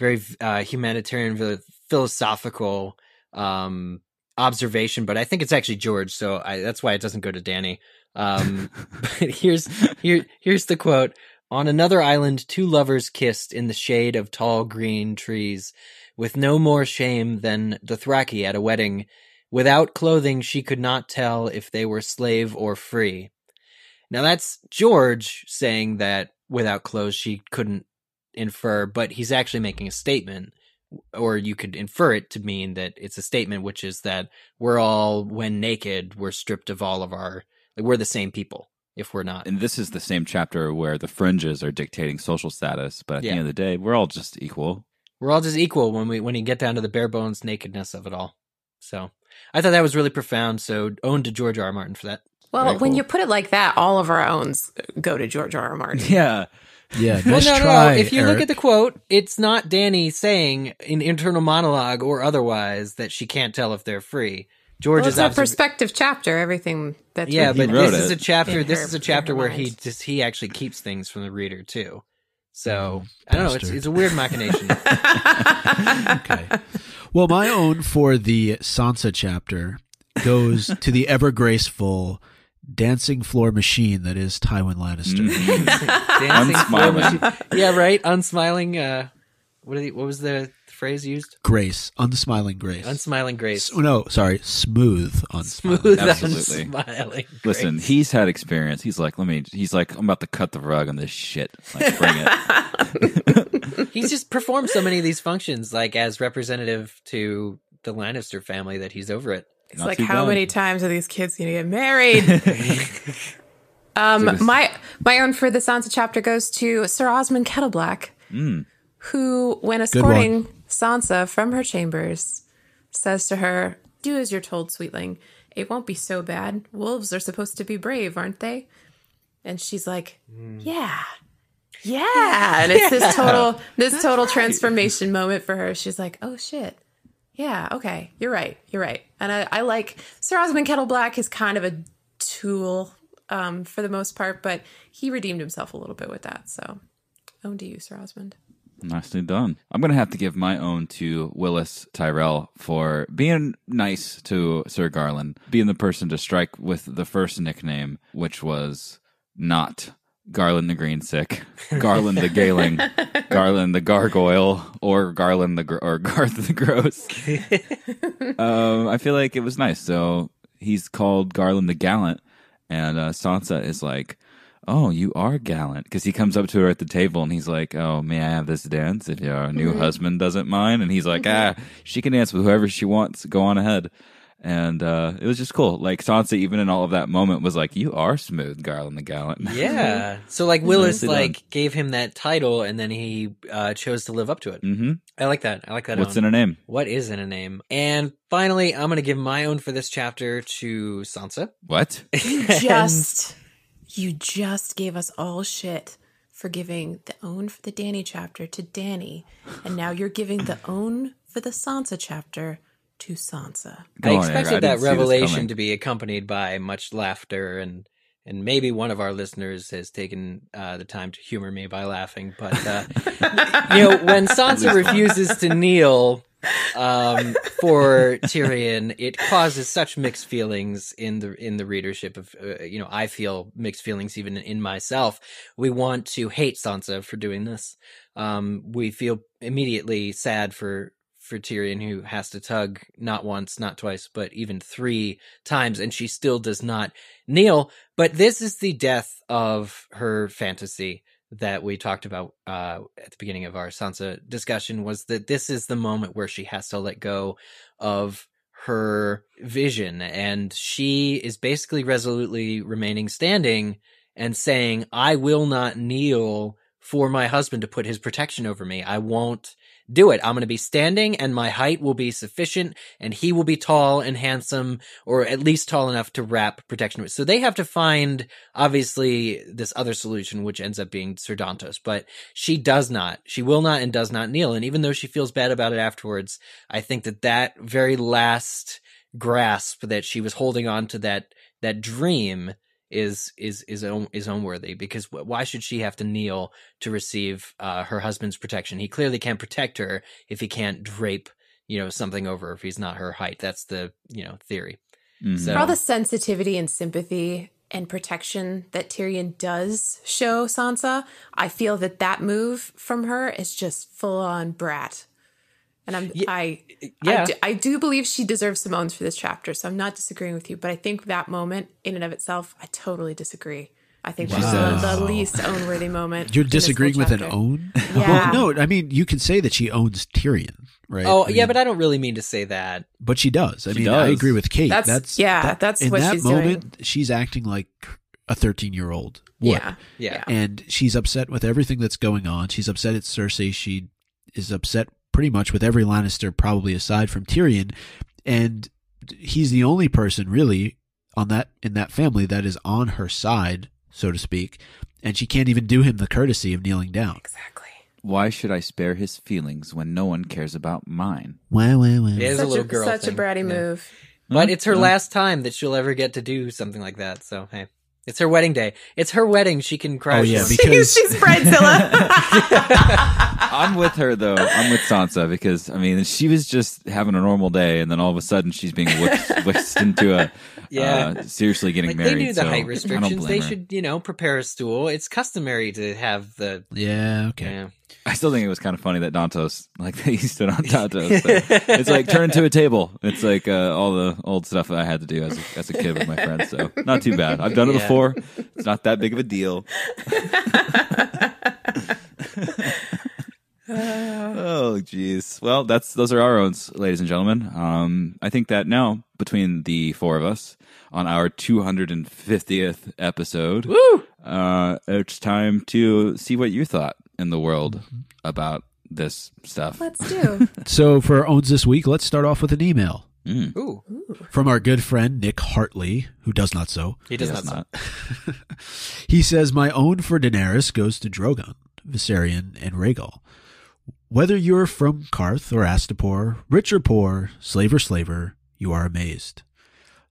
very uh humanitarian philosophical um observation but I think it's actually George so I that's why it doesn't go to Danny. Um [laughs] but here's here here's the quote on another island two lovers kissed in the shade of tall green trees with no more shame than Dothraki at a wedding without clothing she could not tell if they were slave or free now that's George saying that without clothes she couldn't infer but he's actually making a statement or you could infer it to mean that it's a statement which is that we're all when naked we're stripped of all of our like we're the same people if we're not And this is the same chapter where the fringes are dictating social status, but at Yeah. the end of the day, we're all just equal. We're all just equal when we when you get down to the bare bones nakedness of it all. So I thought that was really profound. So owned to George R. R. Martin for that. Well, Very when cool. you put it like that, all of our owns go to George R. R. Martin. Yeah. Yeah, [laughs] Well, nice no, no, try. no. If you look at the quote, it's not Danny saying in internal monologue or otherwise that she can't tell if they're free. George Well, is it's a observ- perspective chapter. Everything that's Yeah, but wrote this is a chapter. This her- is a chapter her where he just he actually keeps things from the reader too. So Mm, I don't know. It's it's a weird machination. [laughs] okay. Well, my own for the Sansa chapter goes to the ever graceful dancing floor machine that is Tywin Lannister. [laughs] Dancing floor Unsmiling. machine. Yeah, right. Unsmiling. Uh, what, did he, what was the phrase used? Grace, unsmiling grace. Unsmiling grace. S- no, sorry, smooth unsmiling. Smooth Absolutely. unsmiling. Listen, he's had experience. He's like, let me. He's like, I'm about to cut the rug on this shit. Like, bring it. [laughs] he's just performed so many of these functions, like as representative to the Lannister family, that he's over it. It's Not like how bad. many times are these kids gonna get married? [laughs] um, It's like a- my my own for the Sansa chapter goes to Sir Osmond Kettleblack, Mm. who, when escorting Sansa from her chambers, says to her, "Do as you're told, sweetling. It won't be so bad. Wolves are supposed to be brave, aren't they?" And she's like, "Yeah." [laughs] Yeah, and it's this total this total transformation moment for her. She's like, "Oh shit, yeah, okay, you're right, you're right." And I, I like Sir Osmond Kettleblack is kind of a tool um, for the most part, but he redeemed himself a little bit with that. So, own to you, Sir Osmond. Nicely done. I'm gonna have to give my own to Willas Tyrell for being nice to Sir Garlan, being the person to strike with the first nickname, which was not Garlan the Green Sick, Garlan the Galing, [laughs] Garlan the Gargoyle, or Garlan the or [laughs] Garth the Gross. [laughs] um, I feel like it was nice. So he's called Garlan the Gallant, and uh, Sansa is like, "Oh, you are gallant," because he comes up to her at the table and he's like, "Oh, may I have this dance if your new husband doesn't mind?" And he's like, "Ah, she can dance with whoever she wants. Go on ahead." And uh, it was just cool. Like Sansa, even in all of that moment, was like, "You are smooth, Garlan the Gallant." Yeah. [laughs] So like Willas Nicely done. like gave him that title, and then he uh, chose to live up to it. Mm-hmm. I like that. I like that. What's own. in a name? What is in a name? And finally, I'm going to give my own for this chapter to Sansa. What? [laughs] Just you just gave us all shit for giving the own for the Danny chapter to Danny, and now you're giving the own for the Sansa chapter to Sansa. Go I expected didn't that revelation to be accompanied by much laughter and and maybe one of our listeners has taken uh, the time to humor me by laughing. But uh, [laughs] you know, when Sansa refuses to kneel um, [laughs] for Tyrion, it causes such mixed feelings in the in the readership. Of uh, you know, I feel mixed feelings even in myself. We want to hate Sansa for doing this. Um, we feel immediately sad for for Tyrion, who has to tug not once, not twice, but even three times, and she still does not kneel. But this is the death of her fantasy that we talked about uh, at the beginning of our Sansa discussion. Was that this is the moment where she has to let go of her vision, and she is basically resolutely remaining standing and saying, "I will not kneel." For my husband to put his protection over me. I won't do it. I'm going to be standing and my height will be sufficient and he will be tall and handsome or at least tall enough to wrap protection. So they have to find obviously this other solution, which ends up being Sir Dontos, but she does not, she will not and does not kneel. And even though she feels bad about it afterwards, I think that that very last grasp that she was holding on to that, that dream is is is own, is unworthy because wh- why should she have to kneel to receive uh, her husband's protection? He clearly can't protect her if he can't drape you know something over if he's not her height. That's the you know theory. Mhm. So- For all the sensitivity and sympathy and protection that Tyrion does show Sansa, I feel that that move from her is just full on brat. And I'm Ye- I yeah. I do, I do believe she deserves some owns for this chapter, so I'm not disagreeing with you. But I think that moment in and of itself, I totally disagree. I think she's the, the least own worthy moment. You're in this whole disagreeing with an own? Yeah. [laughs] Well, no, I mean, you can say that she owns Tyrion, right? Oh I yeah, mean, but I don't really mean to say that. but she does. I She mean, I agree with Kate. That's- That's, yeah, that's in what that she's doing. moment. She's acting like a 13 year old. Yeah. Yeah. and she's upset with everything that's going on. She's upset at Cersei. She is upset pretty much with every Lannister, probably aside from Tyrion, and he's the only person really on that in that family that is on her side, so to speak. And she can't even do him the courtesy of kneeling down. Exactly. Why should I spare his feelings when no one cares about mine? Wah, wah, wah. It is a Such little a, girl such thing. a bratty Yeah. move. But it's her Yeah. last time that she'll ever get to do something like that. So hey, it's her wedding day. It's her wedding. She can cry. Oh yeah, because she's, she's bridezilla. [laughs] I'm with her though. I'm with Sansa because I mean she was just having a normal day, and then all of a sudden she's being whisked, [laughs] whisked into a Yeah. uh, seriously getting Like married. they knew the so height I don't restrictions. blame They her. should, you know, prepare a stool. It's customary to have the. Yeah, okay. Yeah. I still think it was kind of funny that Dontos, like [laughs] he stood on Dontos. [laughs] It's like turn to a table. It's like uh, all the old stuff that I had to do as a, as a kid with my friends. So not too bad. I've done it Yeah. before. It's not that big of a deal. [laughs] oh jeez. Well, that's those are our owns, ladies and gentlemen. Um, I think that now between the four of us on our 250th episode, Woo! Uh, it's time to see what you thought in the world about this stuff. Let's do. [laughs] So for owns this week, let's start off with an email Mm. Ooh, from our good friend Nick Hartley, who does not so. he does Yes, not. [laughs] He says, My own for Daenerys goes to Drogon, Viserion, and Rhaegal. Whether you're from Qarth or Astapor, rich or poor, slave or slaver, you are amazed.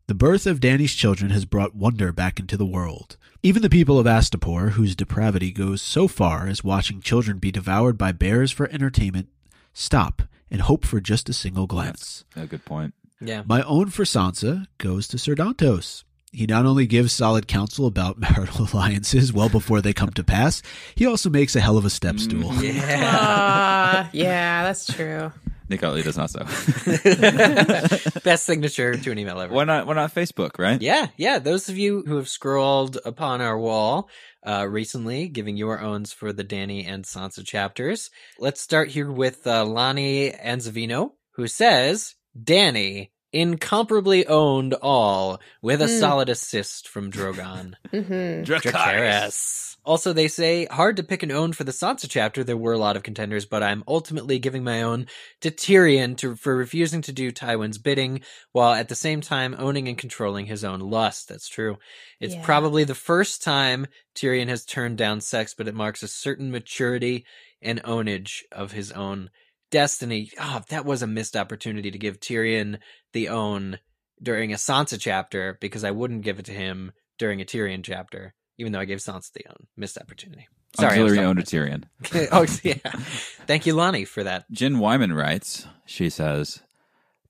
The birth of Danny's children has brought wonder back into the world. Even the people of Astapor, whose depravity goes so far as watching children be devoured by bears for entertainment, stop and hope for just a single glance. A good point. Yeah. My own for Sansa goes to Sir Dontos. He not only gives solid counsel about [laughs] marital alliances well before they come to pass, he also makes a hell of a step stool. [laughs] Yeah. Uh, [laughs] yeah, that's true. Nick Hartley does not so. [laughs] Best signature to an email ever. why not? Why not Facebook? Right? Yeah, yeah. Those of you who have scrolled upon our wall uh, recently, giving your owns for the Danny and Sansa chapters. Let's start here with uh, Lonnie Anzavino, who says, Danny incomparably owned all with a Mm. solid assist from Drogon. Dracarys. Also, they say hard to pick an own for the Sansa chapter. There were a lot of contenders, but I'm ultimately giving my own to Tyrion to, for refusing to do Tywin's bidding, while at the same time owning and controlling his own lust. That's true. It's Yeah. probably the first time Tyrion has turned down sex, but it marks a certain maturity and ownage of his own destiny. Oh, that was a missed opportunity to give Tyrion the own during a Sansa chapter because I wouldn't give it to him during a Tyrion chapter, even though I gave Sansa the own. Missed opportunity. Sorry, I was Auxiliary owned talking to Tyrion. [laughs] oh yeah. Thank you, Lonnie, for that. Jen Wyman writes. She says,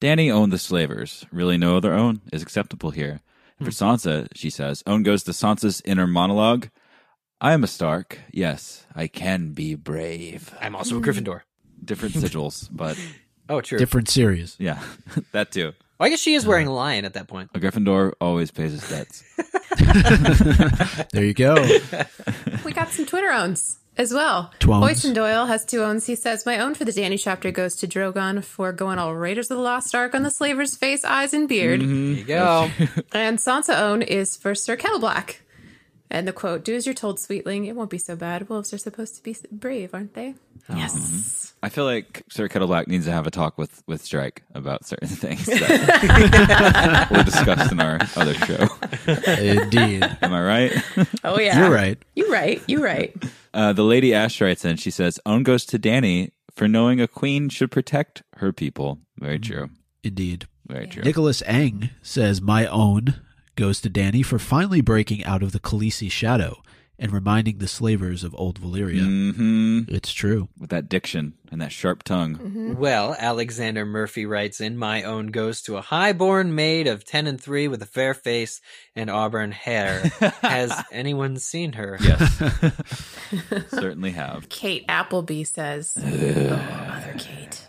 "Danny owned the slavers. Really, no other own is acceptable here." And for hmm. Sansa, she says, "Own goes to Sansa's inner monologue. I am a Stark. Yes, I can be brave. I'm also a Gryffindor. Different sigils, but [laughs] Oh, true. Different series. yeah, [laughs] that too. Well, I guess she is wearing a lion at that point. A Gryffindor always pays his debts. [laughs] [laughs] There you go. [laughs] We got some Twitter owns as well. Twones. Boyson Doyle has two owns. He says, My own for the Danny chapter goes to Drogon for going all Raiders of the Lost Ark on the slaver's face, eyes, and beard. Mm-hmm. There you go. And Sansa own is for Sir Kettleblack. And the quote, Do as you're told, sweetling. It won't be so bad. Wolves are supposed to be brave, aren't they? Yes. Mm-hmm. I feel like Sir Kettleblack needs to have a talk with with Strike about certain [laughs] things that [laughs] were discussed in our other show. Indeed. Am I right? Oh, yeah. You're right. You're right. You're right. Uh, the lady Ash writes in. She says, "Own goes to Danny for knowing a queen should protect her people." Very true. Indeed. Very true. Nicholas Eng says, My own goes to Danny for finally breaking out of the Khaleesi shadow and reminding the slavers of old Valyria. hmm It's true. With that diction and that sharp tongue. Well, Alexander Murphy writes in, My own goes to a high-born maid of 10 and 3 with a fair face and auburn hair. [laughs] Has anyone seen her? Yes, [laughs] certainly have. Kate Appleby says, Oh, other Kate.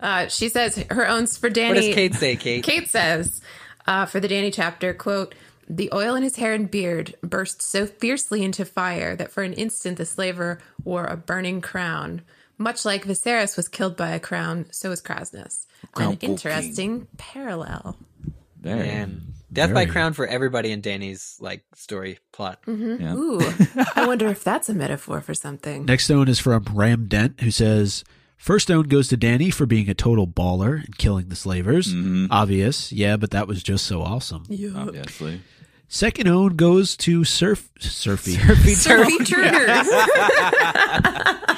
Uh, she says her owns for Danny. What does Kate say, Kate? [laughs] Kate says uh, for the Danny chapter, quote, the oil in his hair and beard burst so fiercely into fire that for an instant the slaver wore a burning crown. Much like Viserys was killed by a crown, so was Kraznys. Crown An interesting parallel. There. And death by crown for everybody in Danny's like story plot. Yeah. Ooh, [laughs] I wonder if that's a metaphor for something. Next own is from Ram Dent, who says, First own goes to Danny for being a total baller and killing the slavers. Mm-hmm. Obvious, yeah, but that was just so awesome. Obviously. Second own goes to Surf Surfy. [laughs] Surfy [laughs] Surfy Turner. [laughs]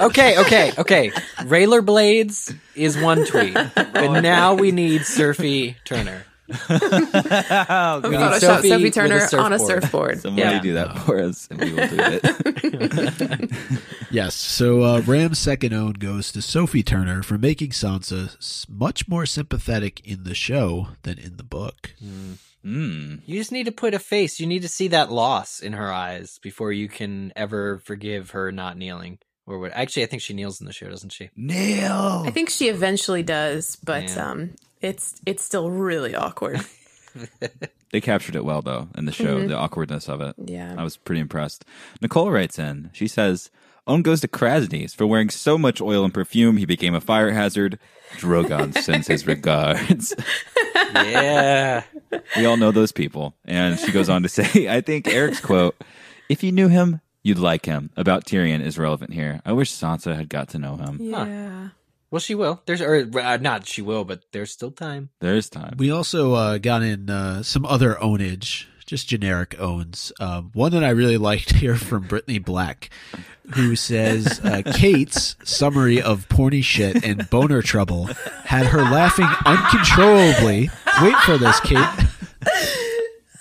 Okay, okay, okay. Railer Blades is one tweet, but now we need Surfy Turner. Photoshop Sophie Sophie with a Turner on a surfboard. surfboard. Somebody Yeah. do that for us, and we will do it. Yes. So uh, Ram's second own goes to Sophie Turner for making Sansa s- much more sympathetic in the show than in the book. Mm. You just need to put a face. You need to see that loss in her eyes before you can ever forgive her not kneeling. Or what? Actually, I think she kneels in the show, doesn't she? Nail. I think she eventually does, but Yeah. um, it's it's still really awkward. [laughs] They captured it well though in the show, the awkwardness of it. Yeah. I was pretty impressed. Nicole writes in. She says, "Own goes to Kraznys for wearing so much oil and perfume he became a fire hazard. Drogon sends his [laughs] regards." yeah. We all know those people. And she goes on to say, "I think Eric's quote, if you knew him, you'd like him, about Tyrion is relevant here. I wish Sansa had got to know him. yeah. Well, she will. There's, or uh, not she will, but there's still time. There's time. We also uh, got in uh, some other ownage, just generic owns. Um, one that I really [laughs] liked here from Brittany Black, who says uh, Kate's summary of porny shit and boner trouble had her laughing uncontrollably. Wait for this, Kate.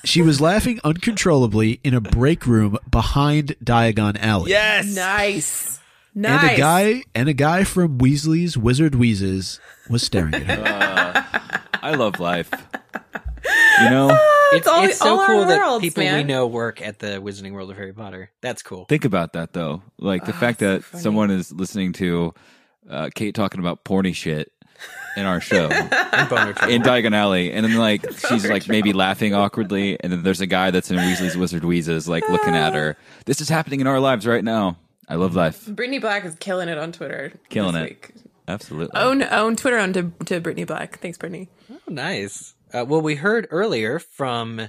She was laughing uncontrollably in a break room behind Diagon Alley. Yes. Nice. And a guy and a guy from Weasley's Wizard Wheezes was staring at her. I love life. You know, [laughs] ah, It's, all- it's so all our cool that worlds, people we know work at the Wizarding World of Harry Potter. That's cool. think about that though. Like the ah, fact that someone is listening to uh, Kate talking about porny shit in our show [laughs] And in Diagon Alley, and then like [laughs] she's like maybe laughing awkwardly, and then there's a guy that's in Weasley's Wizard Wheezes like looking at her. Ah. This is happening in our lives right now. I love life. Brittany Black is killing it on Twitter. Killing it. week. Absolutely. Own own Twitter own to, to Brittany Black. Thanks, Brittany. Oh, nice. Uh, well, we heard earlier from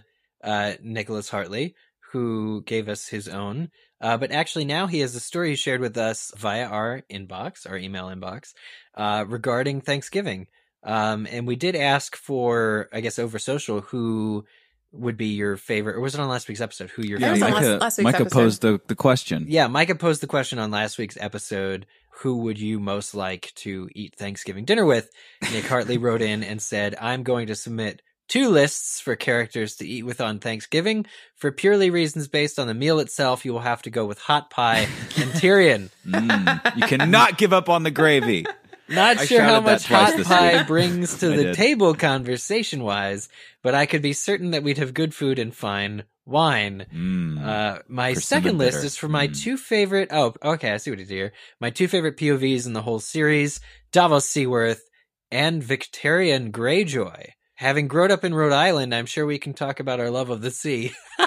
uh, Nicholas Hartley, who gave us his own. Uh, but actually, now he has a story he shared with us via our inbox, our email inbox, uh, regarding Thanksgiving. Um, and we did ask for, I guess, over social, who would be your favorite, or was it on last week's episode? Who your That was on favorite? last- Micah, last week's Micah episode. posed the, the question. Yeah, Micah posed the question on last week's episode Who would you most like to eat Thanksgiving dinner with? Nick Hartley wrote in and said, I'm going to submit two lists for characters to eat with on Thanksgiving. For purely reasons based on the meal itself, you will have to go with hot pie and [laughs] Tyrion. Mm, you cannot give up on the gravy. [laughs] Not I sure how much hot pie week. brings to [laughs] the table conversation wise, but I could be certain that we'd have good food and fine wine. Mm. Uh, my second list bitter. is for my Mm. two favorite. Oh, okay, I see what you do here. My two favorite POVs in the whole series: Davos Seaworth and Victorian Greyjoy. Having grown up in Rhode Island, I'm sure we can talk about our love of the sea. [laughs]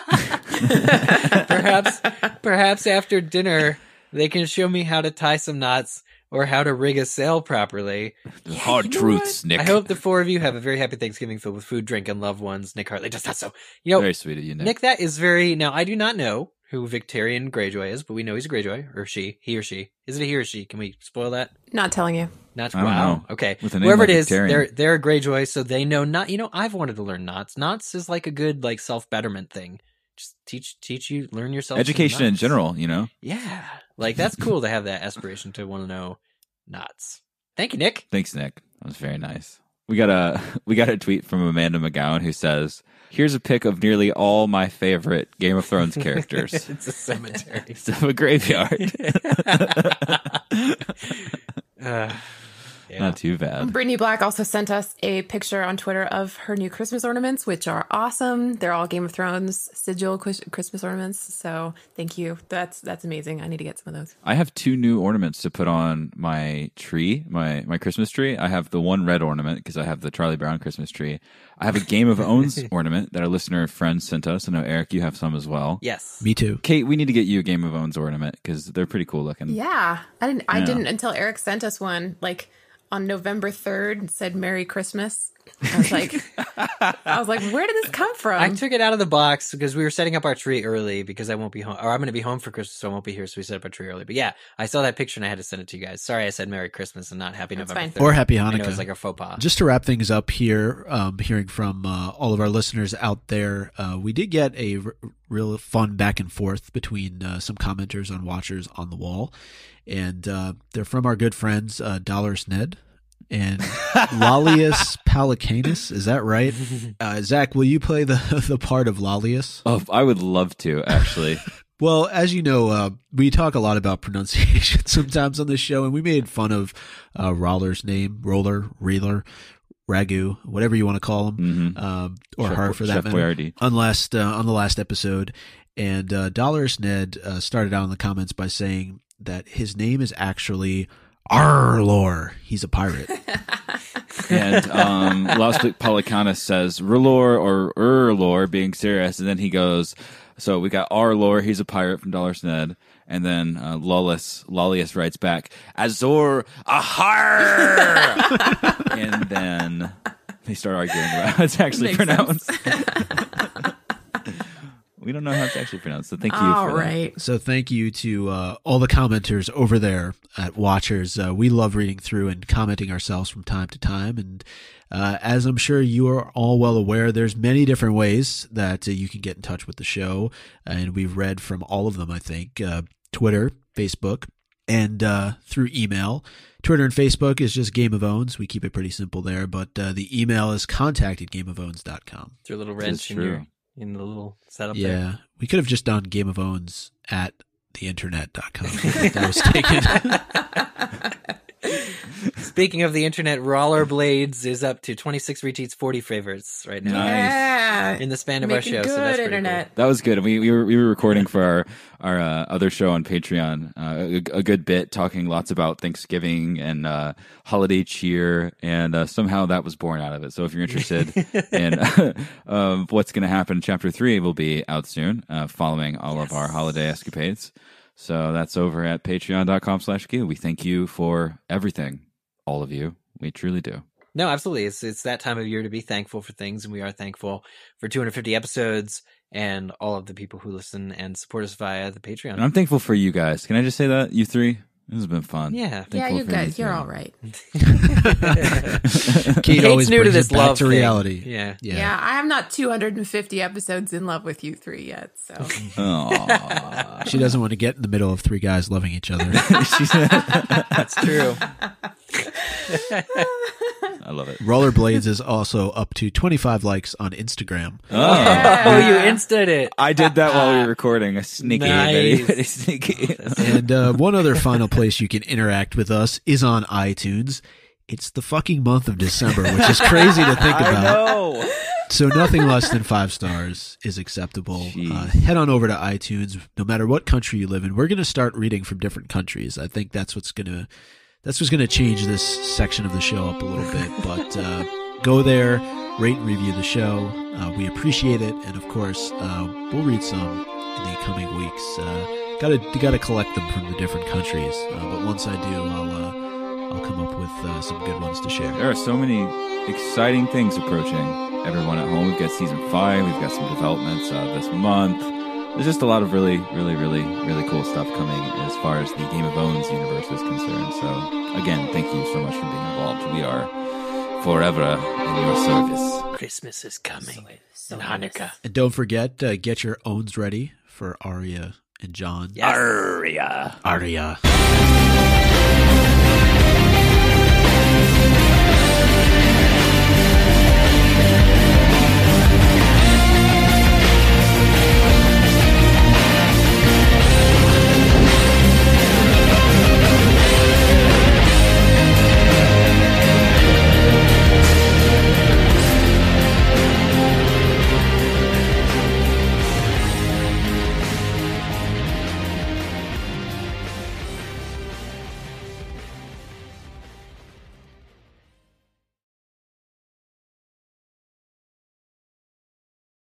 perhaps, perhaps after dinner, they can show me how to tie some knots or how to rig a sail properly. Hard you know truths, what? Nick. I hope the four of you have a very happy Thanksgiving filled with food, drink, and loved ones. Nick Hartley does that so. You know, Very sweet of you, Nick. Nick, that is very. Now, I do not know who Victorian Greyjoy is, but we know he's a Greyjoy, or she, he or she. Is it a he or she? Can we spoil that? Not telling you. Not wow. know. Okay, With a name whoever like it is, Victorian. they're they're a Greyjoy, so they know not. You know, I've wanted to learn knots. Knots is like a good like self betterment thing. Just teach teach you learn yourself Education in general, you know. Yeah, like that's cool to have that aspiration to want to know knots. Thank you, Nick. Thanks, Nick. That was very nice. We got a [laughs] we got a tweet from Amanda McGowan who says, "Here's a pic of nearly all my favorite Game of Thrones [laughs] characters. it's a cemetery. [laughs] it's a graveyard. Uh, yeah. Not too bad. Brittany Black also sent us a picture on Twitter of her new Christmas ornaments, which are awesome. They're all Game of Thrones sigil Christmas ornaments. So thank you. That's that's amazing. I need to get some of those. I have two new ornaments to put on my tree, my my Christmas tree. I have the one red ornament because I have the Charlie Brown Christmas tree. I have a Game of Owns [laughs] ornament that our listener friend sent us. I know Eric, you have some as well. Yes. Me too. Kate, we need to get you a Game of Owns ornament because they're pretty cool looking. Yeah, I didn't. I didn't until Eric sent us one like on November third. Said Merry Christmas. I was like, [laughs] I was like, where did this come from? I took it out of the box because we were setting up our tree early because I won't be home or I'm going to be home for Christmas, so I won't be here. So we set up our tree early. But yeah, I saw that picture and I had to send it to you guys. Sorry, I said Merry Christmas and not Happy That's November. fine. 3rd. Or Happy I Hanukkah. it was like a faux pas. Just to wrap things up here, um, hearing from uh, all of our listeners out there, uh, we did get a r- real fun back and forth between uh, some commenters on Watchers on the Wall, and uh, they're from our good friends uh, Dollars Ned and Lollius [laughs] Palicanus. Is that right? [laughs] Uh, Zach, will you play the [laughs] the part of Lollius? Oh, I would love to actually. Well, as you know, uh, we talk a lot about pronunciation sometimes on this show, and we made fun of uh, Roller's name, Roller, Reeler, Ragu, whatever you want to call him, Mhm. um, or Chef- her for that Chef matter. Boyardee. On uh, on the last episode, and uh, Dolorous Ned uh, started out in the comments by saying that his name is actually Arlor. He's a pirate. [laughs] and um, Los Policanos says Rulor or Urlor, being serious, and then he goes. So we got Arlor, he's a pirate from Dollar Ned, and then uh, Lawless Lollius writes back Azor Ahai, [laughs] and then they start arguing about how it's actually Makes pronounced. [laughs] we don't know how it's actually pronounced, so thank you. All for that. right. So thank you to uh, all the commenters over there at Watchers. Uh, we love reading through and commenting ourselves from time to time. And uh, as I'm sure you are all well aware, there's many different ways that uh, you can get in touch with the show, and we've read from all of them. I think uh, Twitter, Facebook, and uh, through email. Twitter and Facebook is just Game of Owns. We keep it pretty simple there, but uh, the email is contact at gameofowns.com. Through a little wrench is in your true. In the little setup Yeah, there. we could have just done Game of Owns at theinternet.com. [laughs] that was taken. [laughs] Speaking of the internet, Rollerblades is up to 26 retweets, 40 favorites right now Nice. Yeah. in the span of our show. good so that's pretty internet. That was good. We we were we were recording for our our uh, other show on Patreon uh, a, a good bit, talking lots about Thanksgiving and uh, holiday cheer, and uh, somehow that was born out of it. So if you're interested [laughs] in [laughs] um, what's going to happen, Chapter Three will be out soon, uh, following all of our holiday escapades. So that's over at Patreon.com/slash We thank you for everything, all of you. We truly do. No, absolutely. It's it's that time of year to be thankful for things, and we are thankful for 250 episodes and all of the people who listen and support us via the Patreon. And I'm thankful for you guys. Can I just say that you three? This has been fun. yeah. Yeah, Thankful you for guys, you're all right. [laughs] Kate Kate's always new to brings this back love to thing. reality. Yeah. Yeah. Yeah. I am not 250 episodes in love with you three yet. So [laughs] She doesn't want to get in the middle of three guys loving each other. [laughs] That's true. I love it. Rollerblades is also up to 25 likes on Instagram. Oh, Oh, you instant it. I did that while we were recording. A sneaky, Nice. [laughs] very sneaky. And uh, one other final place you can interact with us is on iTunes. It's the fucking month of December, which is crazy to think [laughs] I about. know. So nothing less than five stars is acceptable. Uh, head on over to iTunes, no matter what country you live in. We're going to start reading from different countries. I think that's what's going to that's what's going to change this section of the show up a little bit. But uh, go there, rate and review the show. Uh, we appreciate it, and of course, uh, we'll read some in the coming weeks. Got to got to collect them from the different countries. Uh, but once I do, I'll uh, I'll come up with uh, some good ones to share. There are so many exciting things approaching. Everyone at home, we've got season five. We've got some developments this month there's just a lot of really, really, really, really cool stuff coming as far as the Game of Bones universe is concerned. So, again, thank you so much for being involved. We are forever in your service. Christmas is coming so, and Hanukkah. And don't forget, uh, get your owns ready for Arya and Jon. Yes. Arya. Arya. Arya.